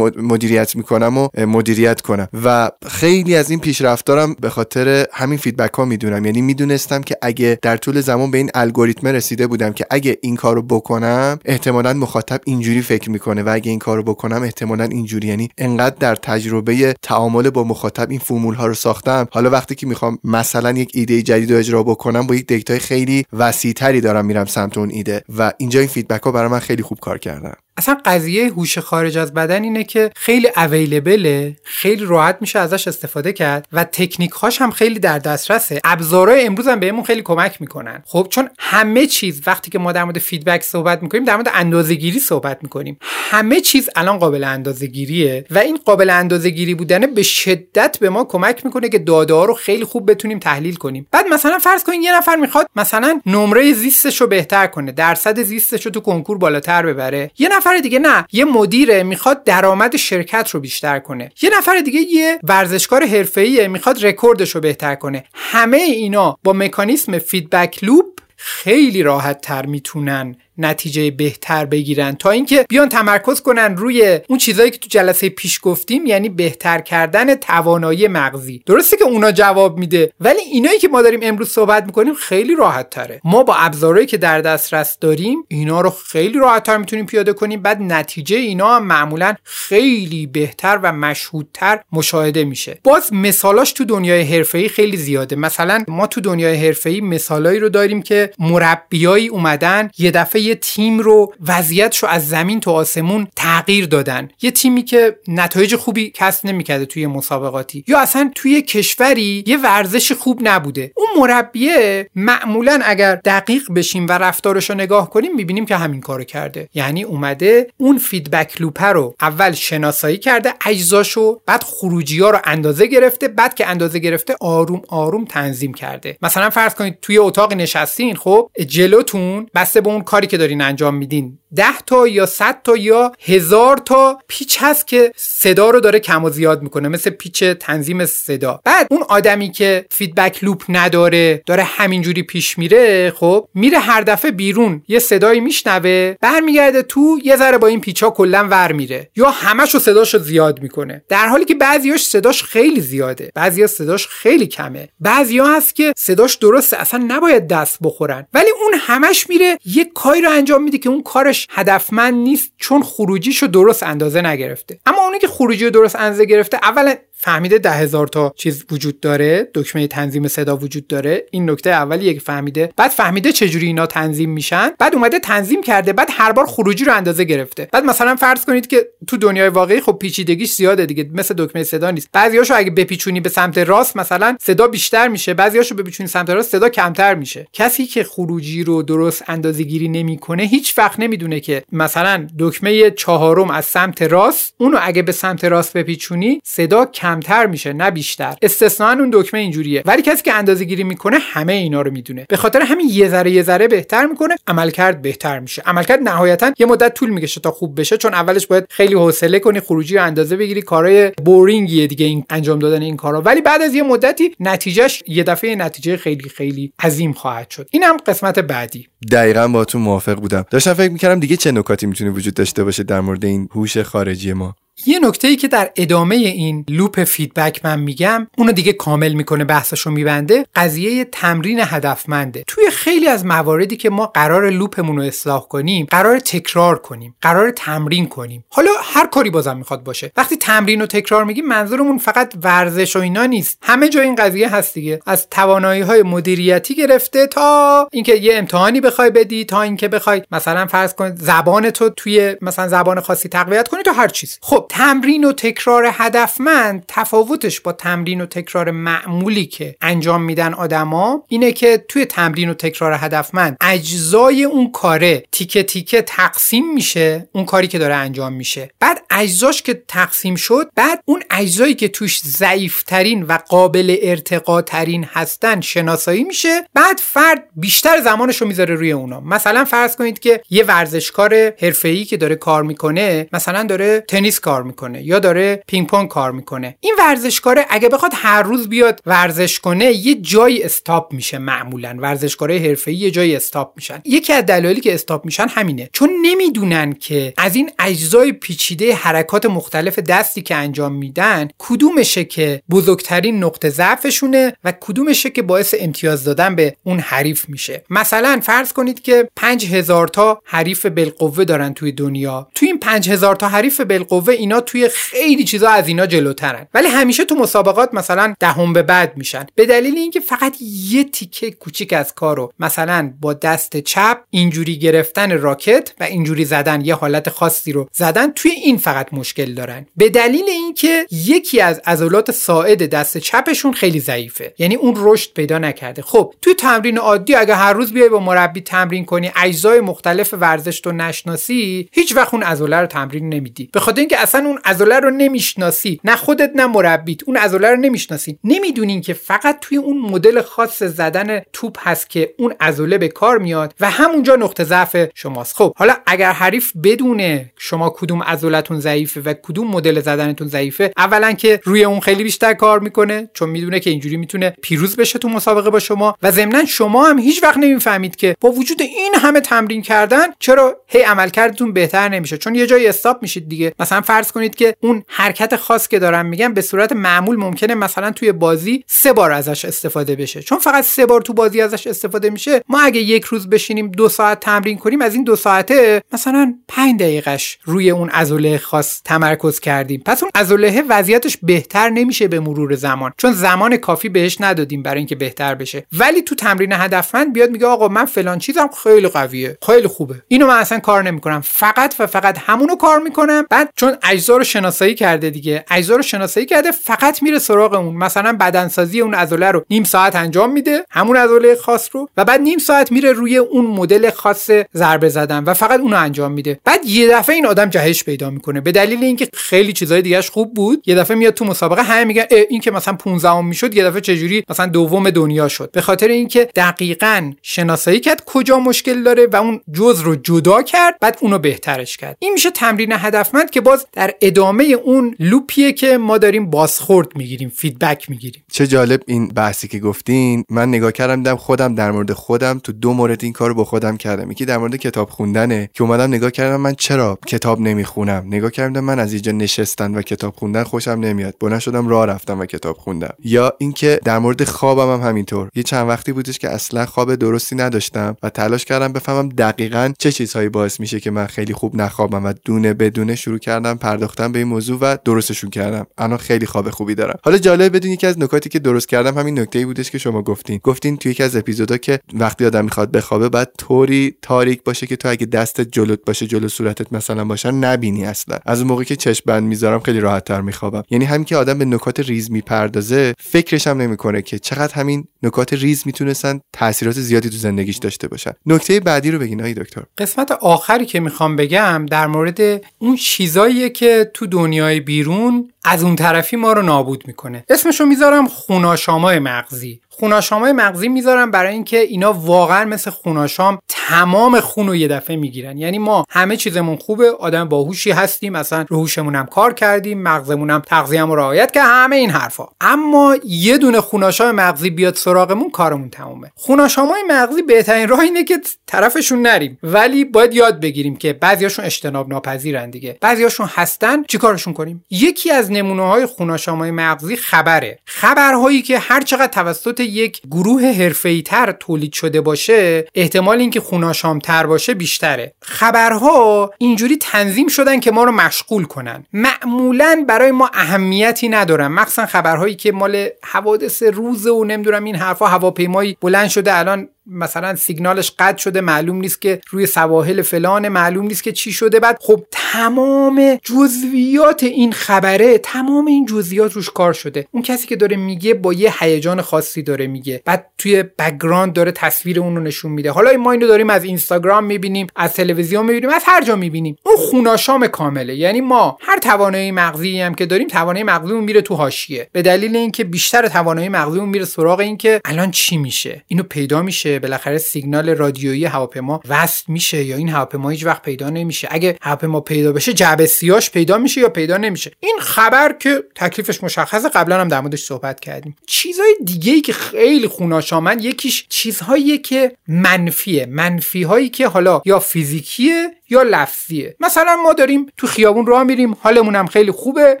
مدیریت می‌کنم و مدیریت کنم. و خیلی از این پیشرفتارم به خاطر همین feedback ها می‌دونم. یعنی می‌دونستم که اگه در طول زمان به این الگوریتم رسیده بودم که اگه این کارو بکنم احتمالا مخاطب اینجوری فکر می‌کنه و اگه این کارو بکنم احتمالا اینجوری. یعنی انقدر در تجربه تعامل با مخاطب این فرمول ها رو ساختم. حالا وقتی که می‌خوام مثلا یک ایده جدید رو اجرا بکنم با یک دیتای خیلی وسیعتری دارم میرم سمت اون ایده. و اینجا این feedback ها برای من خیلی خوب کار کردن. اصلا قضیه هوش خارج از بدن اینه که خیلی available ه خیلی راحت میشه ازش استفاده کرد و تکنیک هاش هم خیلی در دسترسه. ابزارهای امروز هم بهمون خیلی کمک می‌کنن. خب چون همه چیز وقتی که ما در مورد feedback صحبت می‌کنیم در مورد اندازهگیری صحبت می‌کنیم. همه چیز الان قابل اندازهگیریه و این قابل اندازهگیری بودن به شدت به ما کمک می‌کنه که داده رو خیلی خوب بتونیم تحلیل کنیم. بعد مثلا فرض کنید یه نفر می‌خواد مثلا نمره زیستش رو بهتر کنه درصد زیستش رو تو کنکور بالاتر ببره. یه نفر دیگه نه یه مدیره می‌خواد درآمد شرکت رو بیشتر کنه. یه نفر دیگه یه ورزشکار حرفه‌ایه می‌خواد رکوردش رو بهتر کنه. همه اینا با مکانیسم feedback لوپ خیلی راحت تر می‌تونن نتیجه بهتر بگیرن. تا اینکه بیان تمرکز کنن روی اون چیزایی که تو جلسه پیش گفتیم یعنی بهتر کردن توانایی مغزی. درسته که اونا جواب میده ولی اینایی که ما داریم امروز صحبت می‌کنیم خیلی راحت تره ما با ابزارهایی که در دسترس داریم اینا رو خیلی راحت تر می‌تونیم پیاده کنیم. بعد نتیجه اینا هم معمولا خیلی بهتر و مشهودتر مشاهده میشه. باز مثالاش تو دنیای حرفه‌ای خیلی زیاده. مثلا ما تو دنیای حرفه‌ای مثالایی رو داریم که مربیایی اومدن یه دفعه یه تیم رو وضعیتش رو از زمین تا آسمون تغییر دادن. یه تیمی که نتایج خوبی کسب نمی‌کرده توی مسابقاتی. یا اصلا توی کشوری یه ورزش خوب نبوده. اون مربیه معمولا اگر دقیق بشیم و رفتارش رو نگاه کنیم می‌بینیم که همین کارو کرده. یعنی اومده اون feedback loop رو اول شناسایی کرده اجزاشو بعد خروجی ها رو اندازه گرفته بعد که اندازه گرفته آروم آروم تنظیم کرده. مثلا فرض کنید توی اتاق نشستین خب جلوتون بسته به اون کاری که دارین انجام میدین. ده تا یا صد تا یا هزار تا پیچ هست که صدا رو داره کم و زیاد می‌کنه مثل پیچ تنظیم صدا. بعد اون آدمی که feedback loop نداره داره همینجوری پیش میره خب میره هر دفعه بیرون یه صدایی میشنوه برمیگرده تو یه ذره با این پیچا کلا ور میره. یا همش رو صداشو زیاد می‌کنه. در حالی که بعضیاش صداش خیلی زیاده بعضیا صداش خیلی کمه. بعضیا هست که صداش درسته اصلا نباید دست بخورن. ولی اون همش میره یه کاری رو انجام میده که اون کارش هدفمند نیست چون خروجیشو درست اندازه نگرفته. اما اونی که خروجی رو درست اندازه گرفته اولا فهمیده ده هزار تا چیز وجود داره دکمه تنظیم صدا وجود داره. این نکته اولیه که فهمیده. بعد فهمیده چجوری اینا تنظیم میشن. بعد اومده تنظیم کرده بعد هر بار خروجی رو اندازه گرفته. بعد مثلا فرض کنید که تو دنیای واقعی خب پیچیدگیش زیاده دیگه مثل دکمه صدا نیست. بعضیاشو اگه بپیچونی به سمت راست مثلا صدا بیشتر میشه. بعضیاشو بپیچونی سمت راست صدا کمتر میشه. کسی که خروجی رو درست اندازه گیری نمی‌کنه هیچ وقت نمی‌دونه که مثلا دکمه چهارم از سمت راست اونو اگه به سمت راست بپیچونی صدا کمتر میشه نه بیشتر. استثنا اون دکمه اینجوریه. ولی کسی که اندازه گیری می‌کنه همه اینا رو می‌دونه. به خاطر همین یه ذره یه ذره بهتر می‌کنه عملکرد بهتر میشه. عملکرد نهایتا یه مدت طول می‌کشه تا خوب بشه چون اولش باید خیلی حوصله کنی خروجی رو اندازه بگیری. کارهای بورینگیه دیگه این انجام دادن این کارا. ولی بعد از یه مدتی نتیجهش یه دفعه نتیجه خیلی خیلی عظیم خواهد شد. این هم قسمت بعدی. دقیقا با تو موافق بودم. داشتم فکر می‌کردم دیگه چه نکاتی می‌تونه وجود داشته باشه در مورد این هوش خارجی ما. یه نکته ای که در ادامه این loop feedback من میگم اونو دیگه کامل می‌کنه بحثشو میبنده قضیه تمرین هدفمنده. توی خیلی از مواردی که ما قرار loop مون رو اصلاح کنیم قرار تکرار کنیم قرار تمرین کنیم. حالا هر کاری بازم می‌خواد باشه. وقتی تمرین و تکرار میگیم منظورمون فقط ورزش و اینا نیست. همه جا این قضیه هست دیگه. از توانایی های مدیریتی گرفته تا اینکه یه امتحانی بخوای بدی تا اینکه بخوای مثلا فرض کن زبان تو توی مثلا زبان خاصی تقویت کنی تا هر چیز. خب تمرین و تکرار هدفمند تفاوتش با تمرین و تکرار معمولی که انجام میدن آدما اینه که توی تمرین و تکرار هدفمند اجزای اون کاره تیکه تیکه تقسیم میشه اون کاری که داره انجام میشه. بعد اجزاش که تقسیم شد بعد اون اجزایی که توش ضعیفترین و قابل ارتقا ترین هستن شناسایی میشه. بعد فرد بیشتر زمانش رو می‌ذاره روی اونا. مثلا فرض کنید که یه ورزشکار حرفه‌ای که داره کار می‌کنه مثلا داره تنیس کار می‌کنه یا داره پینگ پونگ کار می‌کنه. این ورزشکار اگه بخواد هر روز بیاد ورزش کنه یه جایی استاپ میشه معمولا. ورزشکارای حرفه‌ای یه جایی استاپ میشن. یکی از دلایلی که استاپ میشن همینه. چون نمی‌دونن که از این اجزای پیچیده حرکات مختلف دستی که انجام میدن کدومشه که بزرگترین نقطه ضعفشونه و کدومشه که باعث امتیاز دادن به اون حریف میشه. مثلا فرض کنید که 5000 تا حریف بالقوه دارن توی دنیا. توی این 5000 تا حریف بالقوه اینا توی خیلی چیزا از اینا جلوترن. ولی همیشه تو مسابقات مثلا دهم به بعد میشن. به دلیل اینکه فقط یه تیکه کوچیک از کارو مثلا با دست چپ اینجوری گرفتن راکت و اینجوری زدن یه حالت خاصی رو زدن توی این فقط مشکل دارن. به دلیل اینکه یکی از عضلات ساعد دست چپشون خیلی ضعیفه. یعنی اون رشد پیدا نکرده. خب توی تمرین عادی اگه هر روز بیای با مربی تمرین کنی اجزای مختلف ورزش رو نشناسی هیچ وقت اون عضله رو تمرین نمیدی. به خاطر اینکه اصلا اون عضله رو نمی‌شناسی. نه خودت نه مربیت. اون عضله رو نمی‌شناسی. نمی‌دونین که فقط توی اون مدل خاص زدن توپ هست که اون عضله به کار میاد و همونجا نقطه ضعف شماست. خب حالا اگر حریف بدونه شما کدوم عضلتون ضعیفه و کدوم مدل زدنتون ضعیفه اولا که روی اون خیلی بیشتر کار می‌کنه چون می‌دونه که اینجوری می‌تونه پیروز بشه تو مسابقه با شما. و ضمنا شما هم هیچ وقت نمی‌فهمید که با وجود این همه تمرین کردن چرا هی عملکردتون بهتر نمیشه. چون یه جایی استاپ میشید دیگه. مثلا فرض کنید که اون حرکت خاص که دارم میگم به صورت معمول ممکنه مثلا توی بازی سه بار ازش استفاده بشه. چون فقط سه بار تو بازی ازش استفاده میشه. ما اگه یک روز بشینیم دو ساعت تمرین کنیم از این دو ساعته مثلا 5 دقیقش روی اون عضله خاص تمرکز کردیم. پس اون عضله وضعیتش بهتر نمیشه به مرور زمان. چون زمان کافی بهش ندادیم برای اینکه بهتر بشه. ولی تو تمرین هدفمند بیاد میگه آقا من فلان چیزم خیلی قویه. خیلی خوبه. اینو من اصلا کار نمی‌کنم. فقط و فقط همونو کار می‌کنم. بعد چون اجزا رو شناسایی کرده دیگه. اجزا رو شناسایی کرده فقط میره سراغ اون مثلا بدنسازی اون عضله رو نیم ساعت انجام میده همون عضله خاص رو و بعد نیم ساعت میره روی اون مدل خاص ضربه زدن و فقط اونو انجام میده. بعد یه دفعه این آدم جهش پیدا می‌کنه. به دلیل اینکه خیلی چیزای دیگهش خوب بود یه دفعه میاد تو مسابقه همه میگن این که مثلا 15 می‌شد یه دفعه چجوری مثلا دوم دنیا شد؟ به خاطر اینکه دقیقا شناسایی کرد کجا مشکل داره و اون جز رو جدا کرد بعد اونو بهترش کرد. این میشه تمرین هدفمند که باز در ادامه اون لوپیه که ما داریم بازخورد می‌گیریم فیدبک می‌گیریم. چه جالب این بحثی که گفتین. من نگاه کردم دیدم خودم در مورد خودم تو دو مورد این کارو با خودم کردم. یکی در مورد کتاب خوندنه که اومدم نگاه کردم من چرا کتاب نمی‌خونم؟ نگاه کردم من از اینجا نشستن و کتاب خوندن خوشم نمیاد. بلند شدم راه رفتم و کتاب خوندم. یا اینکه در مورد خوابم هم همینطور. یه چند وقتی بودش که اصلا خواب درستی نداشتم و تلاش کردم بفهمم دقیقا چه چیزهایی باعث میشه که من خیلی خوب نخوابم و دونه بدونه شروع کردم پرداختم به این موضوع و درستشون کردم. الان خیلی خواب خوبی دارم. حالا جالب بدون یکی از نکاتی که درست کردم همین نکته ای بودش که شما گفتین. گفتین توی یکی از اپیزودا که وقتی آدم می‌خواد بخوابه بعد طوری تاریک باشه که تو اگه دست جلوت باشه جلو صورتت مثلا باشه نبینی اصلا. از اون موقعی که چشم بند می‌ذارم خیلی راحت تر میخوابم. یعنی همین که آدم به نکات ریز می‌پردازه فکرش هم نمی‌کنه که چقدر همین نکات ریز می‌تونستن تاثیرات زیادی تو زندگیش داشته باشن. نکته بعدی رو بگین دکتر. قسمت آخری که می‌خوام بگم در مورد اون چیزاییه که تو دنیای بیرون از اون طرفی ما رو نابود می‌کنه. اسمشو می‌ذارم خوناشامای مغزی. خوناشامای مغزی می‌ذارم برای اینکه اینا واقعا مثل خوناشام تمام خون رو یه دفعه می‌گیرن. یعنی ما همه چیزمون خوبه آدم باهوشی هستیم اصلا روحشمون هم کار کردیم مغزمون هم تغذیه‌مون رعایت که همه این حرفا. اما یه دونه خوناشام مغزی بیاد سراغمون کارمون تمومه. خوناشامای مغزی بهترین راه اینه که طرفشون نریم. ولی باید یاد بگیریم که بعضیاشون اجتناب ناپذیرن دیگه. بعضیاشون هستن چیکارشون کنیم؟ یکی از نمونه های خوناشامای مغزی خبره. خبرهایی که هر چقدر توسط یک گروه حرفه‌ای تر تولید شده باشه احتمال اینکه خوناشامتر باشه بیشتره. خبرها اینجوری تنظیم شدن که ما رو مشغول کنن. معمولا برای ما اهمیتی ندارن. مخصوصا خبرهایی که مال حوادث روز و نمی‌دونم این حرفا هواپیمایی بلند شده الان مثلا سیگنالش قطع شده معلوم نیست که روی سواحل فلان معلوم نیست که چی شده. بعد خب تمام جزویات این خبره تمام این جزئیات روش کار شده. اون کسی که داره میگه با یه هیجان خاصی داره میگه. بعد توی background داره تصویر اون رو نشون میده. حالا ما اینو داریم از اینستاگرام می‌بینیم از تلویزیون می‌بینیم از هر جا می‌بینیم. اون خوناشام کامله. یعنی ما هر توانایی مغزی هم که داریم توانایی مغزیمون میره تو حاشیه. به دلیل اینکه بیشتر توانایی مغزیمون میره سراغ اینکه الان چی میشه؟ اینو پیدا میشه. بالاخره سیگنال رادیویی هواپیما وصل میشه یا این هواپیما هیچ وقت پیدا نمیشه. اگه هواپیما پیدا بشه جعبه سیاش پیدا میشه یا پیدا نمیشه. این خبر که تکلیفش مشخصه قبلا هم در موردش صحبت کردیم. چیزهای دیگه ای که خیلی خوناشامن یکیش چیزهایی که منفیه. منفی هایی که حالا یا فیزیکیه یا لفظیه. مثلا ما داریم تو خیابون راه میریم حالمون هم خیلی خوبه.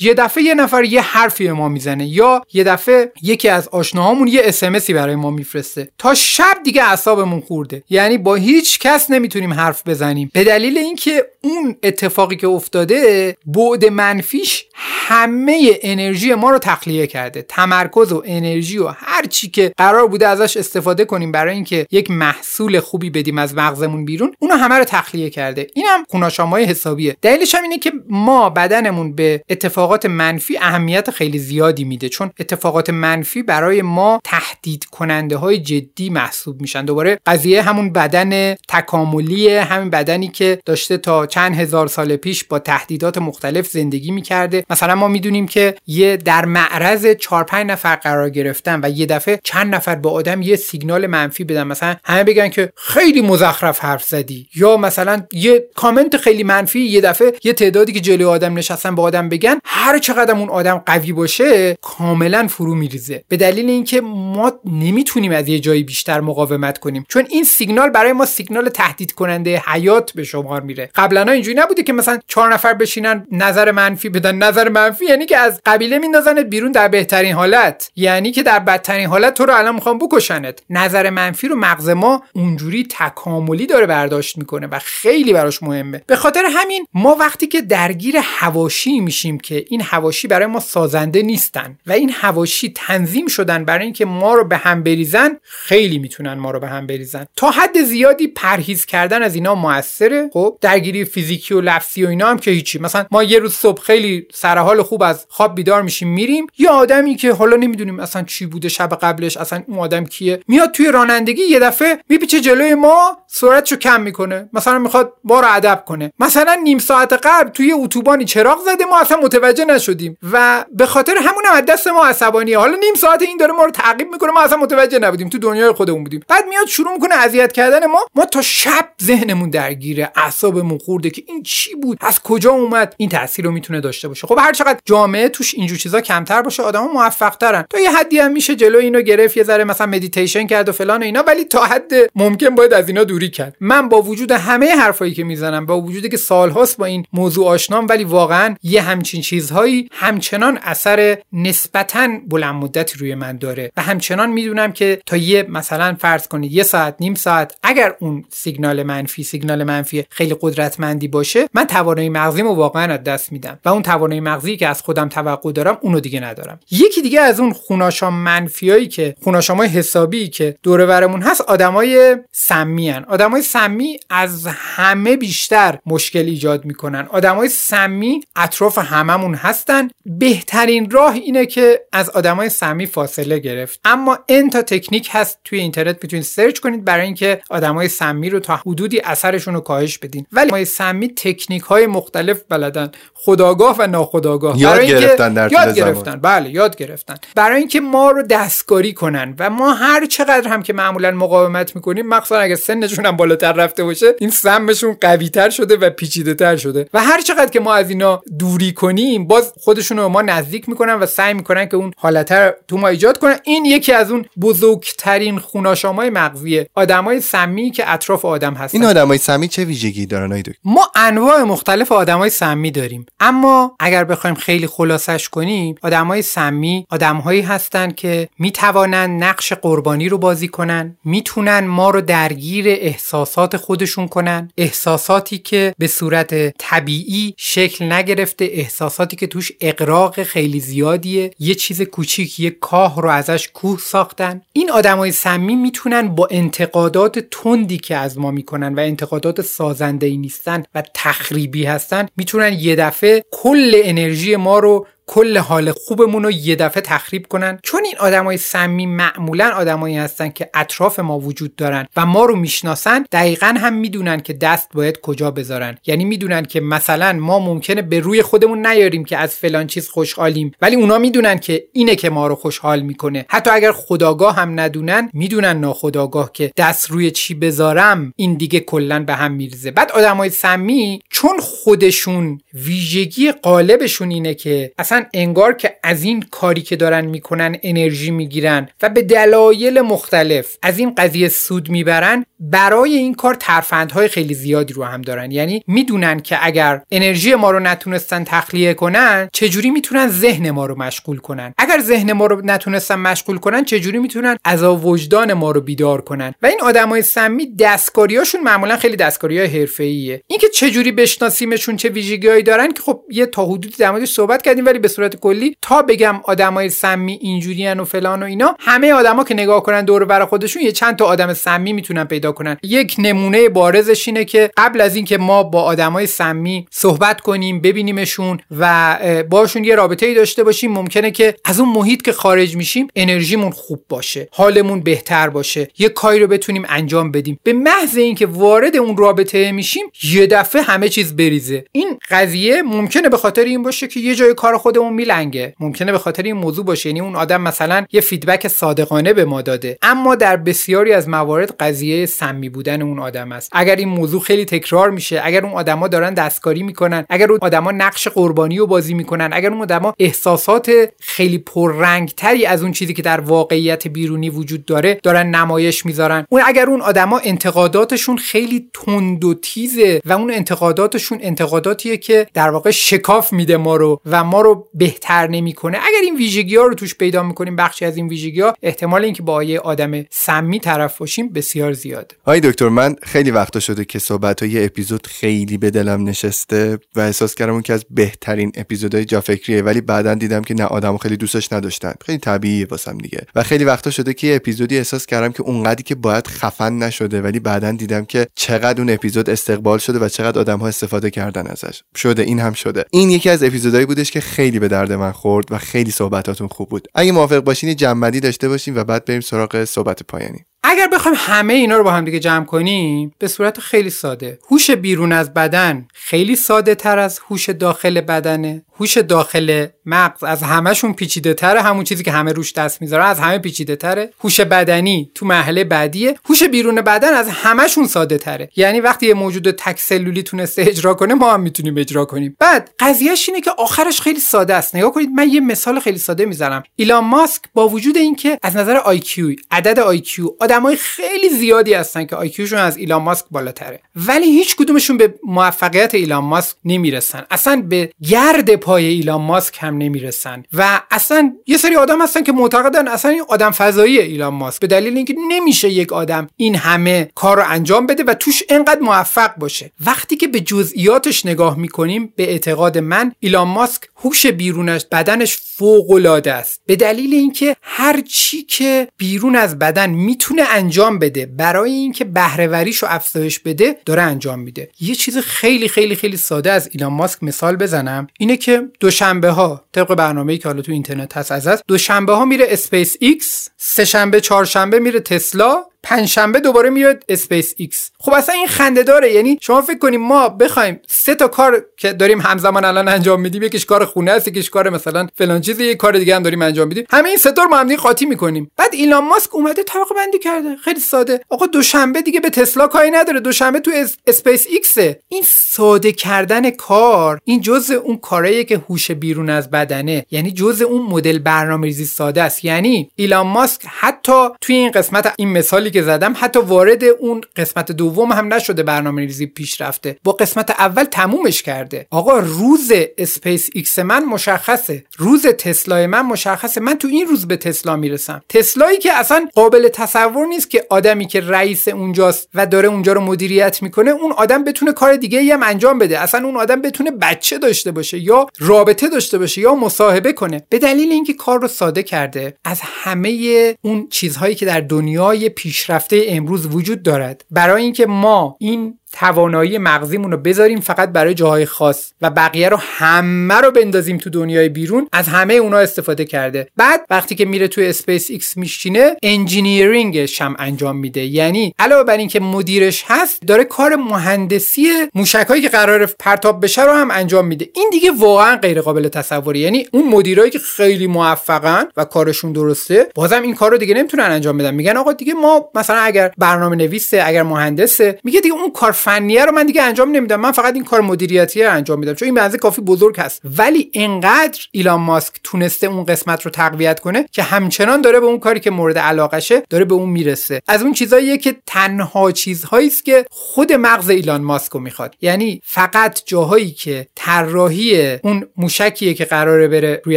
یه دفعه یه نفر یه حرفی به ما می‌زنه یا یه دفعه یکی از آشناهامون یه اسمسی برای ما میفرسته. تا شب دیگه اعصابمون خورده. یعنی با هیچ کس نمی‌تونیم حرف بزنیم. به دلیل اینکه اون اتفاقی که افتاده بعد منفیش همه انرژی ما رو تخلیه کرده. تمرکز و انرژی و هر چی که قرار بوده ازش استفاده کنیم برای اینکه یک محصول خوبی بدیم از مغزمون بیرون اونو همه رو تخلیه کرده. اینم خوناشامای حسابیه. دلیلش هم اینه که ما بدنمون به اتفاقات منفی اهمیت خیلی زیادی میده چون اتفاقات منفی برای ما تهدید کننده های جدی محسوب میشن. دوباره قضیه همون بدن تکاملی همین بدنی که داشته تا چند هزار سال پیش با تهدیدات مختلف زندگی می‌کرده. مثلا ما می‌دونیم که یه در معرض 4 5 نفر قرار گرفتن و یه دفعه چند نفر به آدم یه سیگنال منفی بدن. مثلا همه بگن که خیلی مزخرف حرف زدی. یا مثلا یه کامنت خیلی منفی یه دفعه یه تعدادی که جلوی آدم نشستن با آدم بگن هر چقدر اون آدم قوی باشه کاملا فرو میریزه. به دلیل اینکه ما نمی‌تونیم از یه جایی بیشتر مقاومت کنیم. چون این سیگنال برای ما سیگنال تهدید کننده حیات به شمار میره. قبلا اینجوری نبوده که مثلا چهار نفر بشینن نظر منفی بدن. نظر منفی یعنی که از قبیله میندازنت بیرون در بهترین حالت. یعنی که در بدترین حالت تو رو الان می‌خوام بکشنت. نظر منفی رو مغز ما اونجوری تکاملی داره برداشت می‌کنه و خیلی براش مهمه. به خاطر همین ما وقتی که درگیر هواشی میشیم که این هواشی برای ما سازنده نیستن و این هواشی تنظیم شدن برای اینکه ما رو به هم بریزن خیلی می‌تونن ما رو به هم بریزن. تا حد زیادی پرهیز کردن از اینا موثره. خب درگیری فیزیکی و لفظی و اینا هم که هیچی. مثلا ما یه روز صبح خیلی سر حال خوب از خواب بیدار میشیم میریم. یه آدمی که حالا نمی‌دونیم اصلا چی بوده شب قبلش اصلا اون آدم کیه میاد توی رانندگی یه دفعه میپیچه جلوی ما سرعتشو کم می‌کنه. مثلا می‌خواد ما رو ادب کنه. مثلا نیم ساعت قبل توی اتوبانی چراغ زده ما اصلا متوجه نشدیم. و به خاطر همون هم از دست ما عصبانیه. حالا نیم ساعت این داره ما رو تعقیب می‌کنه ما اصلا متوجه نبودیم. تو دنیای خودمون بودیم. بعد میاد شروع می‌کنه اذیت کردن ما. ما تا شب ذهنمون درگیره اعصابمون خورده که این چی بود از کجا اومد. این تاثیر رو می‌تونه داشته باشه. خب هر چقدر جامعه توش اینجور چیزا کمتر باشه آدما موفق ترن تا یه حدی هم میشه جلو اینو گرفت یه ذره مثلا مدیتیشن کرد و فلان و اینا. ولی تا حد ممکن باید از اینا دوری کرد. من با وجود همه حرفایی که می‌زنم با وجودی که سالهاست با این موضوع آشنام ولی واقعا یه همچین چیزهایی همچنان اثر نسبتا بلند مدتی روی من داره. و همچنان می‌دونم که تا یه مثلا فرض کنید یه ساعت نیم ساعت اگر اون سیگنال منفی سیگنال منفی خیلی قدرتمندی باشه من توانایی مغزیمو واقعا از دست میدم. و اون توانایی مغزی که از خودم توقع دارم اونو دیگه ندارم. یکی دیگه از اون خوناشام منفیایی که خوناشامای حسابی که دور برمون هست آدمای سمی هن. آدمای سمی از همه بیشتر مشکل ایجاد می‌کنن. آدمای سمی اطراف هممون هستن. بهترین راه اینه که از آدمای سمی فاصله گرفت. اما این تا تکنیک هست توی اینترنت می‌تونید سرچ کنید برای اینکه آدمای سمی رو تا حدودی اثرشون رو کاهش بدین. ولی آدمای سمی تکنیک های مختلف بلدن. خداگاه و ناخداگاه. یاد گرفتن در یاد گرفتن. بله یاد گرفتن. برای اینکه ما رو دستکاری کنن و ما هر چقدر هم که معمولا مقاومت می‌کنیم مخصوصا اگه سنشون هم بالاتر رفته باشه این سمشون قوی تر شده و پیچیده تر شده. و هر چقدر که ما از اینا دوری کنیم باز خودشون رو ما نزدیک می‌کنن و سعی می‌کنن که اون حالت تو ما ایجاد کنن. این یکی از اون بزرگترین خوناشامای مغزیه آدمای سمی که اطراف آدم هستن. این آدمای سمی چه ویژگی دارن آید ما انواع مختلف آدمای سمی داریم. اما اگر بخوایم خیلی خلاصش کنیم آدمای سمی آدمهایی هستند که می‌توانند نقش قربانی رو بازی کنن می‌تونن ما رو درگیر احساسات خودشون کنن احساساتی که به صورت طبیعی شکل نگرفته احساساتی که توش اقراق خیلی زیادیه. یه چیز کوچیک یه کاه رو ازش کوه ساختن. این آدمای سمی می‌تونن با انتقادات تندی که از ما می‌کنن و انتقادات سازنده ای نیستن و تخریبی هستن می‌تونن یه دفعه کل انرژی ما رو کل حال خوبمون رو یه دفعه تخریب کنن. چون این آدمای سمی معمولا آدمایی هستن که اطراف ما وجود دارن و ما رو می‌شناسن دقیقا هم می‌دونن که دست باید کجا بذارن. یعنی می‌دونن که مثلا ما ممکنه به روی خودمون نیاریم که از فلان چیز خوشحالیم ولی اونا می‌دونن که اینه که ما رو خوشحال می‌کنه. حتی اگر خداگاه هم ندونن می‌دونن ناخداگاه که دست روی چی بذارم این دیگه کلا به هم میرزه بعد آدمای سمی چون خودشون ویژگی قالبشون اینه که اصلا انگار که از این کاری که دارن می‌کنن انرژی می‌گیرن و به دلایل مختلف از این قضیه سود می‌برن برای این کار ترفندهای خیلی زیادی رو هم دارن. یعنی می‌دونن که اگر انرژی ما رو نتونستن تخلیه کنن چجوری می‌تونن ذهن ما رو مشغول کنن؟ اگر ذهن ما رو نتونستن مشغول کنن چجوری می‌تونن از وجدان ما رو بیدار کنن؟ و این آدمای سمی دستکاریاشون معمولا خیلی دستکاری های حرفه‌ایه. اینکه چجوری بشناسیمشون چه ویژگیهایی دارن که خب یه تا حدودی در صحبت کردیم ولی به صورت کلی تا بگم آدمای سمی اینجوریان و فلان و اینا همه آدما که نگاه کنن دور بر خودشون یه چند تا آدم سمی می‌تونن پیدا کنن. یک نمونه بارزش اینه که قبل از اینکه ما با آدمای سمی صحبت کنیم ببینیمشون و باشون یه رابطه ای داشته باشیم ممکنه که از اون محیط که خارج میشیم انرژیمون خوب باشه حالمون بهتر باشه یه کاری رو بتونیم انجام بدیم. به محض اینکه وارد اون رابطه میشیم یه دفعه همه چیز بریزه. این قضیه ممکنه به خاطر این باشه که یه جای کار خودمون میلنگه. ممکنه به خاطر این موضوع باشه. یعنی اون آدم مثلا یه فیدبک صادقانه به ما داده. اما در بسیاری از موارد قضیه سمی بودن اون آدم است. اگر این موضوع خیلی تکرار میشه اگر اون آدما دارن دستکاری می‌کنن اگر اون آدما نقش قربانی رو بازی می‌کنن اگر اون آدما احساسات خیلی پررنگتری از اون چیزی که در واقعیت بیرونی وجود داره دارن نمایش می‌ذارن. اون اگر اون آدما انتقاداتشون خیلی تند و تیزه و اون انتقاداتشون انتقاداتیه که در واقع شکاف میده ما رو و ما رو بهتر نمی‌کنه. اگر این ویژگی ها رو توش پیدا می‌کنیم بخشی از این ویژگی ها احتمال اینکه با یه آدم سمی طرف باشیم بسیار زیاده آی دکتر من خیلی وقتا شده که صحبت های اپیزود خیلی به دلم نشسته و احساس کردم اون که از بهترین اپیزودهای جا فکریه ولی بعدا دیدم که نه آدم خیلی دوستش نداشتن. خیلی طبیعیه واسم دیگه. و خیلی وقتا شده که یه اپیزودی احساس کردم که اونقدری که باید خفن نشده ولی بعدا دیدم که چقدر اون اپیزود استقبال شده و چقدر آدم ها استفاده کردن ازش. شده این هم شده. این یکی از اپیزودهایی بودش که خیلی به درد من خورد و خیلی صحبتاتون خوب بود. اگه موافق باشین جنبندی داشته باشیم و بعد بریم سراغ صحبت پایانی. اگر بخوایم همه اینا رو با هم دیگه جمع کنیم به صورت خیلی ساده. هوش بیرون از بدن خیلی ساده تر از هوش داخل بدنه. هوش داخل مغز از همهشون پیچیده تره. همون چیزی که همه روش دست می‌ذاره از همه پیچیده تره. هوش بدنی تو مرحله بعدیه. هوش بیرون بدن از همهشون ساده تره. یعنی وقتی یه موجود تک سلولی تونسته اجرا کنه ما هم می‌تونیم اجرا کنیم. بعد قضیهش اینه که آخرش خیلی ساده است. نگاه کنید من یه مثال خیلی ساده می‌زنم. ایلان ماسک با وجود اینکه از نظر IQ عدد IQ آدمای خیلی زیادی هستن که آیکیوشون از ایلان ماسک بالاتره. ولی هیچ کدومشون به موفقیت ایلان ماسک نمی‌رسن. اصلا به گرد پای ایلان ماسک هم نمی‌رسن. و اصلا یه سری آدم هستن که معتقدن اصلا این آدم فضایی ایلان ماسک. به دلیل اینکه نمیشه یک آدم این همه کار رو انجام بده و توش انقدر موفق باشه. وقتی که به جزئیاتش نگاه می‌کنیم به اعتقاد من ایلان ماسک هوش بیرونش بدنش فوق العاده است. به دلیل اینکه هر چی که بیرون از بدن می‌تونه انجام بده برای اینکه بهرهوریش رو افزایش بده داره انجام میده. یه چیز خیلی خیلی خیلی ساده از ایلان ماسک مثال بزنم. اینه که دوشنبه ها طبق برنامه‌ای که حالا تو اینترنت هست از دوشنبه ها میره اسپیس ایکس سه شنبه چهارشنبه میره تسلا پنجشنبه دوباره میاد اسپیس ایکس. خب اصلا این خنده داره. یعنی شما فکر کنیم ما بخوایم سه تا کار که داریم همزمان الان انجام میدیم یکیش کار خونه است یکیش کار مثلا فلان چیزی یک کار دیگه هم داریم انجام میدیم. همه این سه با هم قاطی می‌کنیم. بعد ایلان ماسک اومده طبقه بندی کرده. خیلی ساده. آقا دوشنبه دیگه به تسلا کاری نداره. دوشنبه تو اسپیس ایکسه این ساده کردن کار این جزء اون کارهاییه که هوش بیرون از بدنه یعنی جزء اون مدل برنامه‌ریزی ساده است. یعنی ایلان ماسک حتی توی این قسمت این مثالی زدم حتی وارد اون قسمت دوم هم نشده برنامه ریزی پیش رفته با قسمت اول تمومش کرده. آقا روز اسپیس ایکس من مشخصه. روز تسلا من مشخصه. من تو این روز به تسلا می‌رسم. تسلایی که اصلا قابل تصور نیست که آدمی که رئیس اونجاست و داره اونجا رو مدیریت می‌کنه اون آدم بتونه کار دیگه هم انجام بده. اصلا اون آدم بتونه بچه داشته باشه یا رابطه داشته باشه یا مصاحبه کنه. به دلیل اینکه کار رو ساده کرده از همه اون چیزهایی که در دنیای پیشرفته امروز وجود دارد. برای اینکه ما این توانایی مغزیمون رو بذاریم فقط برای جاهای خاص و بقیه رو همه رو بندازیم تو دنیای بیرون از همه اونا استفاده کرده. بعد وقتی که میره تو اسپیس ایکس میشینه engineering ش هم انجام میده. یعنی علاوه بر اینکه مدیرش هست داره کار مهندسی موشکهایی که قرار پرتاب بشه رو هم انجام میده. این دیگه واقعا غیر قابل تصوری یعنی اون مدیرایی که خیلی موفقن و کارشون درسته بازم این کار رو دیگه نمی‌تونن انجام بدن. میگن آقا دیگه ما مثلا اگر برنامه نویسه اگر مهندسه میگه دیگه اون کار فنیه رو من دیگه انجام نمیدم. من فقط این کار مدیریتی رو انجام میدم. چون این بنزه کافی بزرگ هست. ولی انقدر ایلان ماسک تونسته اون قسمت رو تقویت کنه که همچنان داره به اون کاری که مورد علاقشه داره به اون می‌رسه. از اون چیزاییه که تنها چیزهایی است که خود مغز ایلان ماسک رو می‌خواد. یعنی فقط جاهایی که طراحی اون موشکیه که قراره بره روی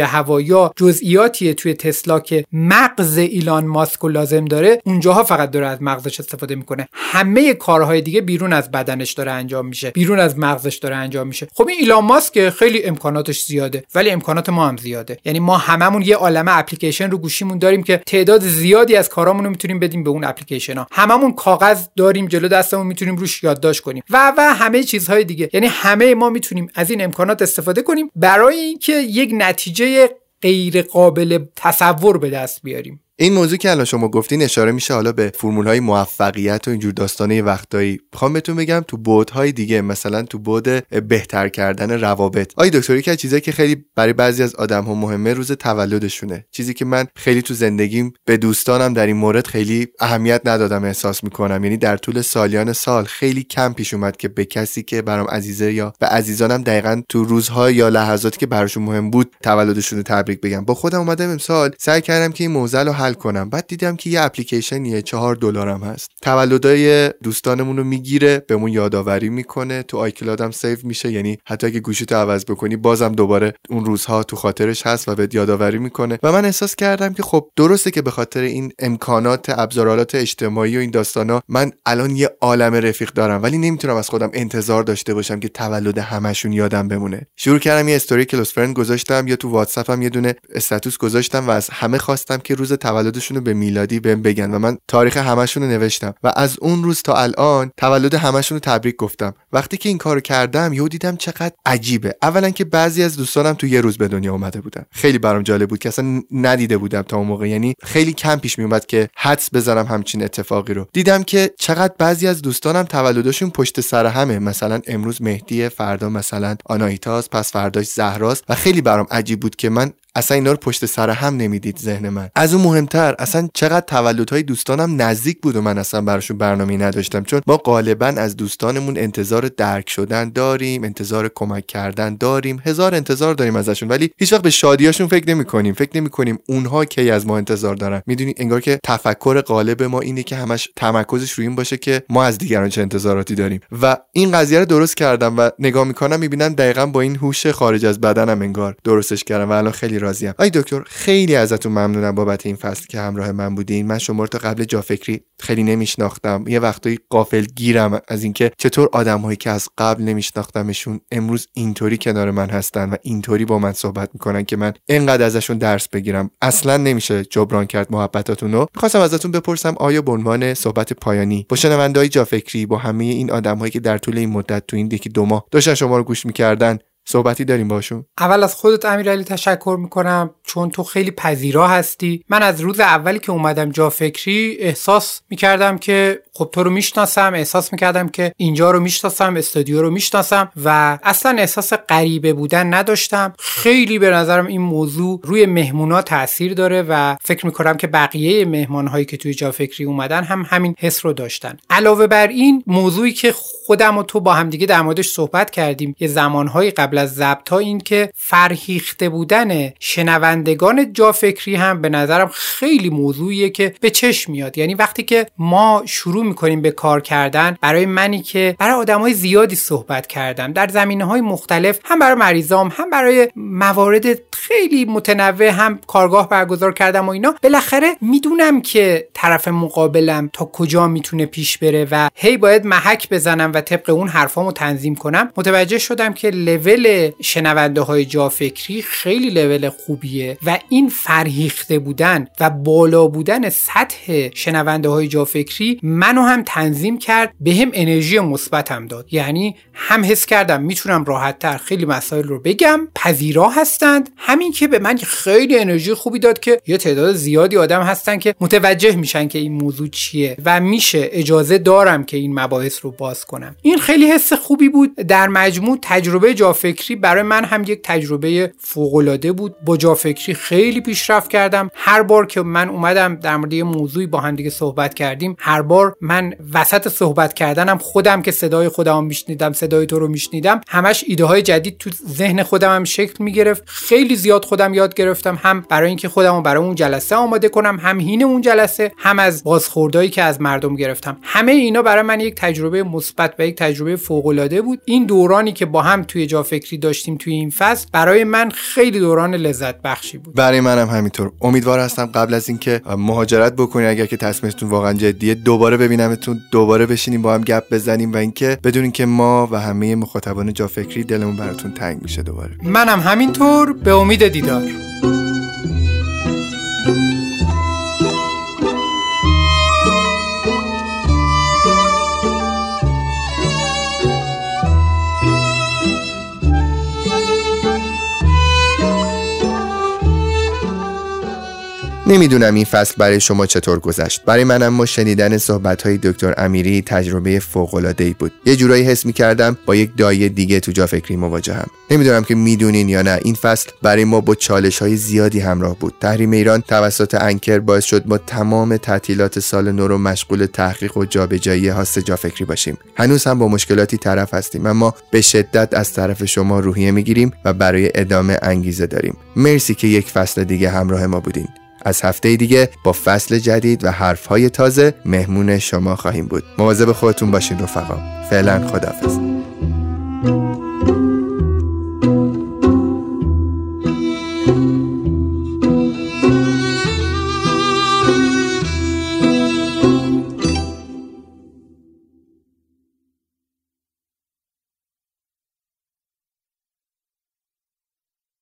هوا یا جزئیاتیه توی تسلا که مغز ایلان ماسک رو لازم داره اونجاها فقط داره از مغزش استفاده می‌کنه. همه کارهای دیگه بیرون از بدنش داره انجام میشه بیرون از مغزش داره انجام میشه. خب این ایلان ماسک خیلی امکاناتش زیاده ولی امکانات ما هم زیاده. یعنی ما هممون یه عالمه اپلیکیشن رو گوشیمون داریم که تعداد زیادی از کارامون رو می‌تونیم بدیم به اون اپلیکیشن ها. هممون کاغذ داریم جلو دستمون می‌تونیم روش یادداشت کنیم. و و همه چیزهای دیگه. یعنی همه ما می‌تونیم از این امکانات استفاده کنیم برای اینکه یک نتیجه غیر قابل تصور به دست بیاریم. این موضوع که الان شما گفتین اشاره میشه حالا به فرمول های موفقیت و اینجور داستانه وقتایی. می‌خوام بهتون بگم تو های دیگه مثلا تو بود بهتر کردن روابط. آی دکتری که چیزایی که خیلی برای بعضی از آدم ها مهمه روز تولدشونه. چیزی که من خیلی تو زندگیم به دوستانم در این مورد خیلی اهمیت ندادم احساس می‌کنم. یعنی در طول سالیان سال خیلی کم پیش اومد که به کسی که برام عزیزه یا به عزیزانم دقیقا تو روزها یا لحظاتی که براشون مهم بود تولدشون رو تبریک بگم. با خودم اومدم امسال سعی کردم که این موزل رو کنم. بعد دیدم که یه اپلیکیشنیه چهار دلارم هست. تولدای دوستانمون رو می‌گیره بهمون یادآوری می‌کنه. تو آیکلادم save میشه یعنی حتی اگه گوشیتو عوض بکنی بازم دوباره اون روزها تو خاطرش هست و بهت یادآوری می‌کنه. و من احساس کردم که خب درسته که به خاطر این امکانات ابزارالات اجتماعی و این داستانا من الان یه عالم رفیق دارم ولی نمی‌تونم از خودم انتظار داشته باشم که تولد همشون یادم بمونه. شروع کردم یه story close friend گذاشتم یا تو واتساپم یه دونه status گذاشتم و از همه خواستم که روز تولدشون رو به میلادی بهم بگن و من تاریخ همشون رو نوشتم و از اون روز تا الان تولد همشون رو تبریک گفتم. وقتی که این کارو کردم یهو دیدم چقدر عجیبه. اولا که بعضی از دوستانم تو یه روز به دنیا اومده بودن. خیلی برام جالب بود که اصلا ندیده بودم تا اون موقع. یعنی خیلی کم پیش میومد که حدس بزنم همچین اتفاقی رو. دیدم که چقدر بعضی از دوستانم تولدشون پشت سر همه. مثلا امروز مهدی فردا مثلا آنایتاس پس فرداش زهراست. و خیلی برام عجیب بود که من اصلا اینا رو پشت سر هم نمی‌دید ذهن من. از اون مهمتر اصلا چقدر تولدهای دوستانم نزدیک بود و من اصلا براشون برنامه نداشتم. چون ما غالبا از دوستانمون انتظار درک شدن داریم انتظار کمک کردن داریم. هزار انتظار داریم ازشون ولی هیچ وقت به شادیاشون فکر نمی کنیم فکر نمی کنیم اونها کی از ما انتظار دارن. می‌دونی انگار که تفکر غالب ما اینه که همش تمرکزش روی این باشه که ما از دیگران چه انتظاراتی داریم. و این قضیه رو درست کردم و نگاه می‌کنم می‌بینم دقیقا با این هوش خارج از بدنم انگار درستش کردم و الان خیلی راضیم آی دکتر خیلی ازتون ممنونم بابت این فصل که همراه من بودین. من شما رو تا قبل جا فکری خیلی نمیشناختم. یه وقتایی قافل گیرم از اینکه چطور آدمهایی که از قبل نمیشناختمشون امروز اینطوری کنار من هستن و اینطوری با من صحبت می‌کنن که من اینقدر ازشون درس بگیرم. اصلا نمیشه جبران کرد محبتاتون رو می‌خواستم ازتون بپرسم آیا به عنوان صحبت پایانی با شنوندهای جا فکری با همه این آدمهایی که در طول این مدت تو این یکی دو ماه داشتن شما رو گوش می‌کردن صحبتی داریم باشون اول از خودت امیرعلی تشکر می‌کنم چون تو خیلی پذیرا هستی. من از روز اولی که اومدم جا فکری احساس می‌کردم که خب تو رو می‌شناسم احساس می‌کردم که اینجا رو می‌شناسم استودیو رو می‌شناسم و اصلا احساس غریبه بودن نداشتم. خیلی به نظرم این موضوع روی مهمونا تاثیر داره و فکر می‌کنم که بقیه مهمان هایی که توی جا فکری اومدن هم همین حس رو داشتن. علاوه بر این موضوعی که خودم و تو با همدیگه در موردش صحبت کردیم یه زمانهایی قبل قبل از ضبط ها این که فرهیخته بودن شنوندگان جا فکری هم به نظرم خیلی موضوعیه که به چشم میاد. یعنی وقتی که ما شروع می‌کنیم به کار کردن برای منی که برای آدمای زیادی صحبت کردم در زمینه های مختلف هم برای مریضام هم برای موارد خیلی متنوع هم کارگاه برگزار کردم و اینا بالاخره می‌دونم که طرف مقابلم تا کجا می‌تونه پیش بره و هی باید محک بزنم و طبق اون حرفامو تنظیم کنم. متوجه شدم که لول شنونده های جا فکری خیلی لول خوبیه و این فرهیخته بودن و بالا بودن سطح شنونده های جا فکری منو هم تنظیم کرد به هم انرژی مثبتم داد. یعنی هم حس کردم می‌تونم راحت تر خیلی مسائل رو بگم پذیرا هستند همین که به من خیلی انرژی خوبی داد که یه تعداد زیادی آدم هستن که متوجه میشن که این موضوع چیه و میشه اجازه دارم که این مباحث رو باز کنم. این خیلی حس خوبی بود. در مجموع تجربه جافکری برای من هم یک تجربه فوق بود. با جافکری خیلی پیشرفت کردم. هر بار که من اومدم در مورد یه موضوعی با هم دیگه صحبت کردیم هر بار من وسط صحبت کردنم خودم که صدای خودم میشنیدم صدای تو رو میشنیدم همش ایده های جدید تو ذهن خودم هم شکل می‌گرفت. خیلی زیاد خودم یاد گرفتم هم برای اینکه خودم برای اون جلسه آماده کنم هم هین اون جلسه هم از بازخوردهایی که از مردم گرفتم. همه اینا برای من یک تجربه مثبت و یک تجربه فوق العاده بود. این دورانی که با هم توی جا فکری داشتیم توی این فصل برای من خیلی دوران لذت بخشی بود. برای منم همینطور. امیدوار هستم قبل از اینکه مهاجرت بکنید اگر که تصمیمتون واقعا جدیه دوباره ببینمتون دوباره بشینیم با هم گپ بزنیم و اینکه بدونین که ما و همه مخاطبان جا فکری دلمون براتون تنگ میشه دوباره. منم همینطور. به امید دیدار. نمی‌دونم این فصل برای شما چطور گذشت. برای من اما شنیدن صحبت های دکتر امیری تجربه فوق العاده ای بود. یه جورایی حس می‌کردم با یک دایه دیگه تو جا فکری مواجهم. نمی‌دونم که می‌دونین یا نه این فصل برای ما با چالش های زیادی همراه بود. تحریم ایران توسط انکر باعث شد ما تمام تعطیلات سال نو رو مشغول تحقیق و جابجایی هاست جا فکری باشیم. هنوز هم با مشکلاتی طرف هستیم اما به شدت از طرف شما روحیه می‌گیریم و برای ادامه انگیزه داریم. مرسی که یک فصل دیگه همراه ما بودین. از هفته دیگه با فصل جدید و حرفهای تازه مهمون شما خواهیم بود. مواظب خودتون باشین رفقا. فعلا خداحافظ.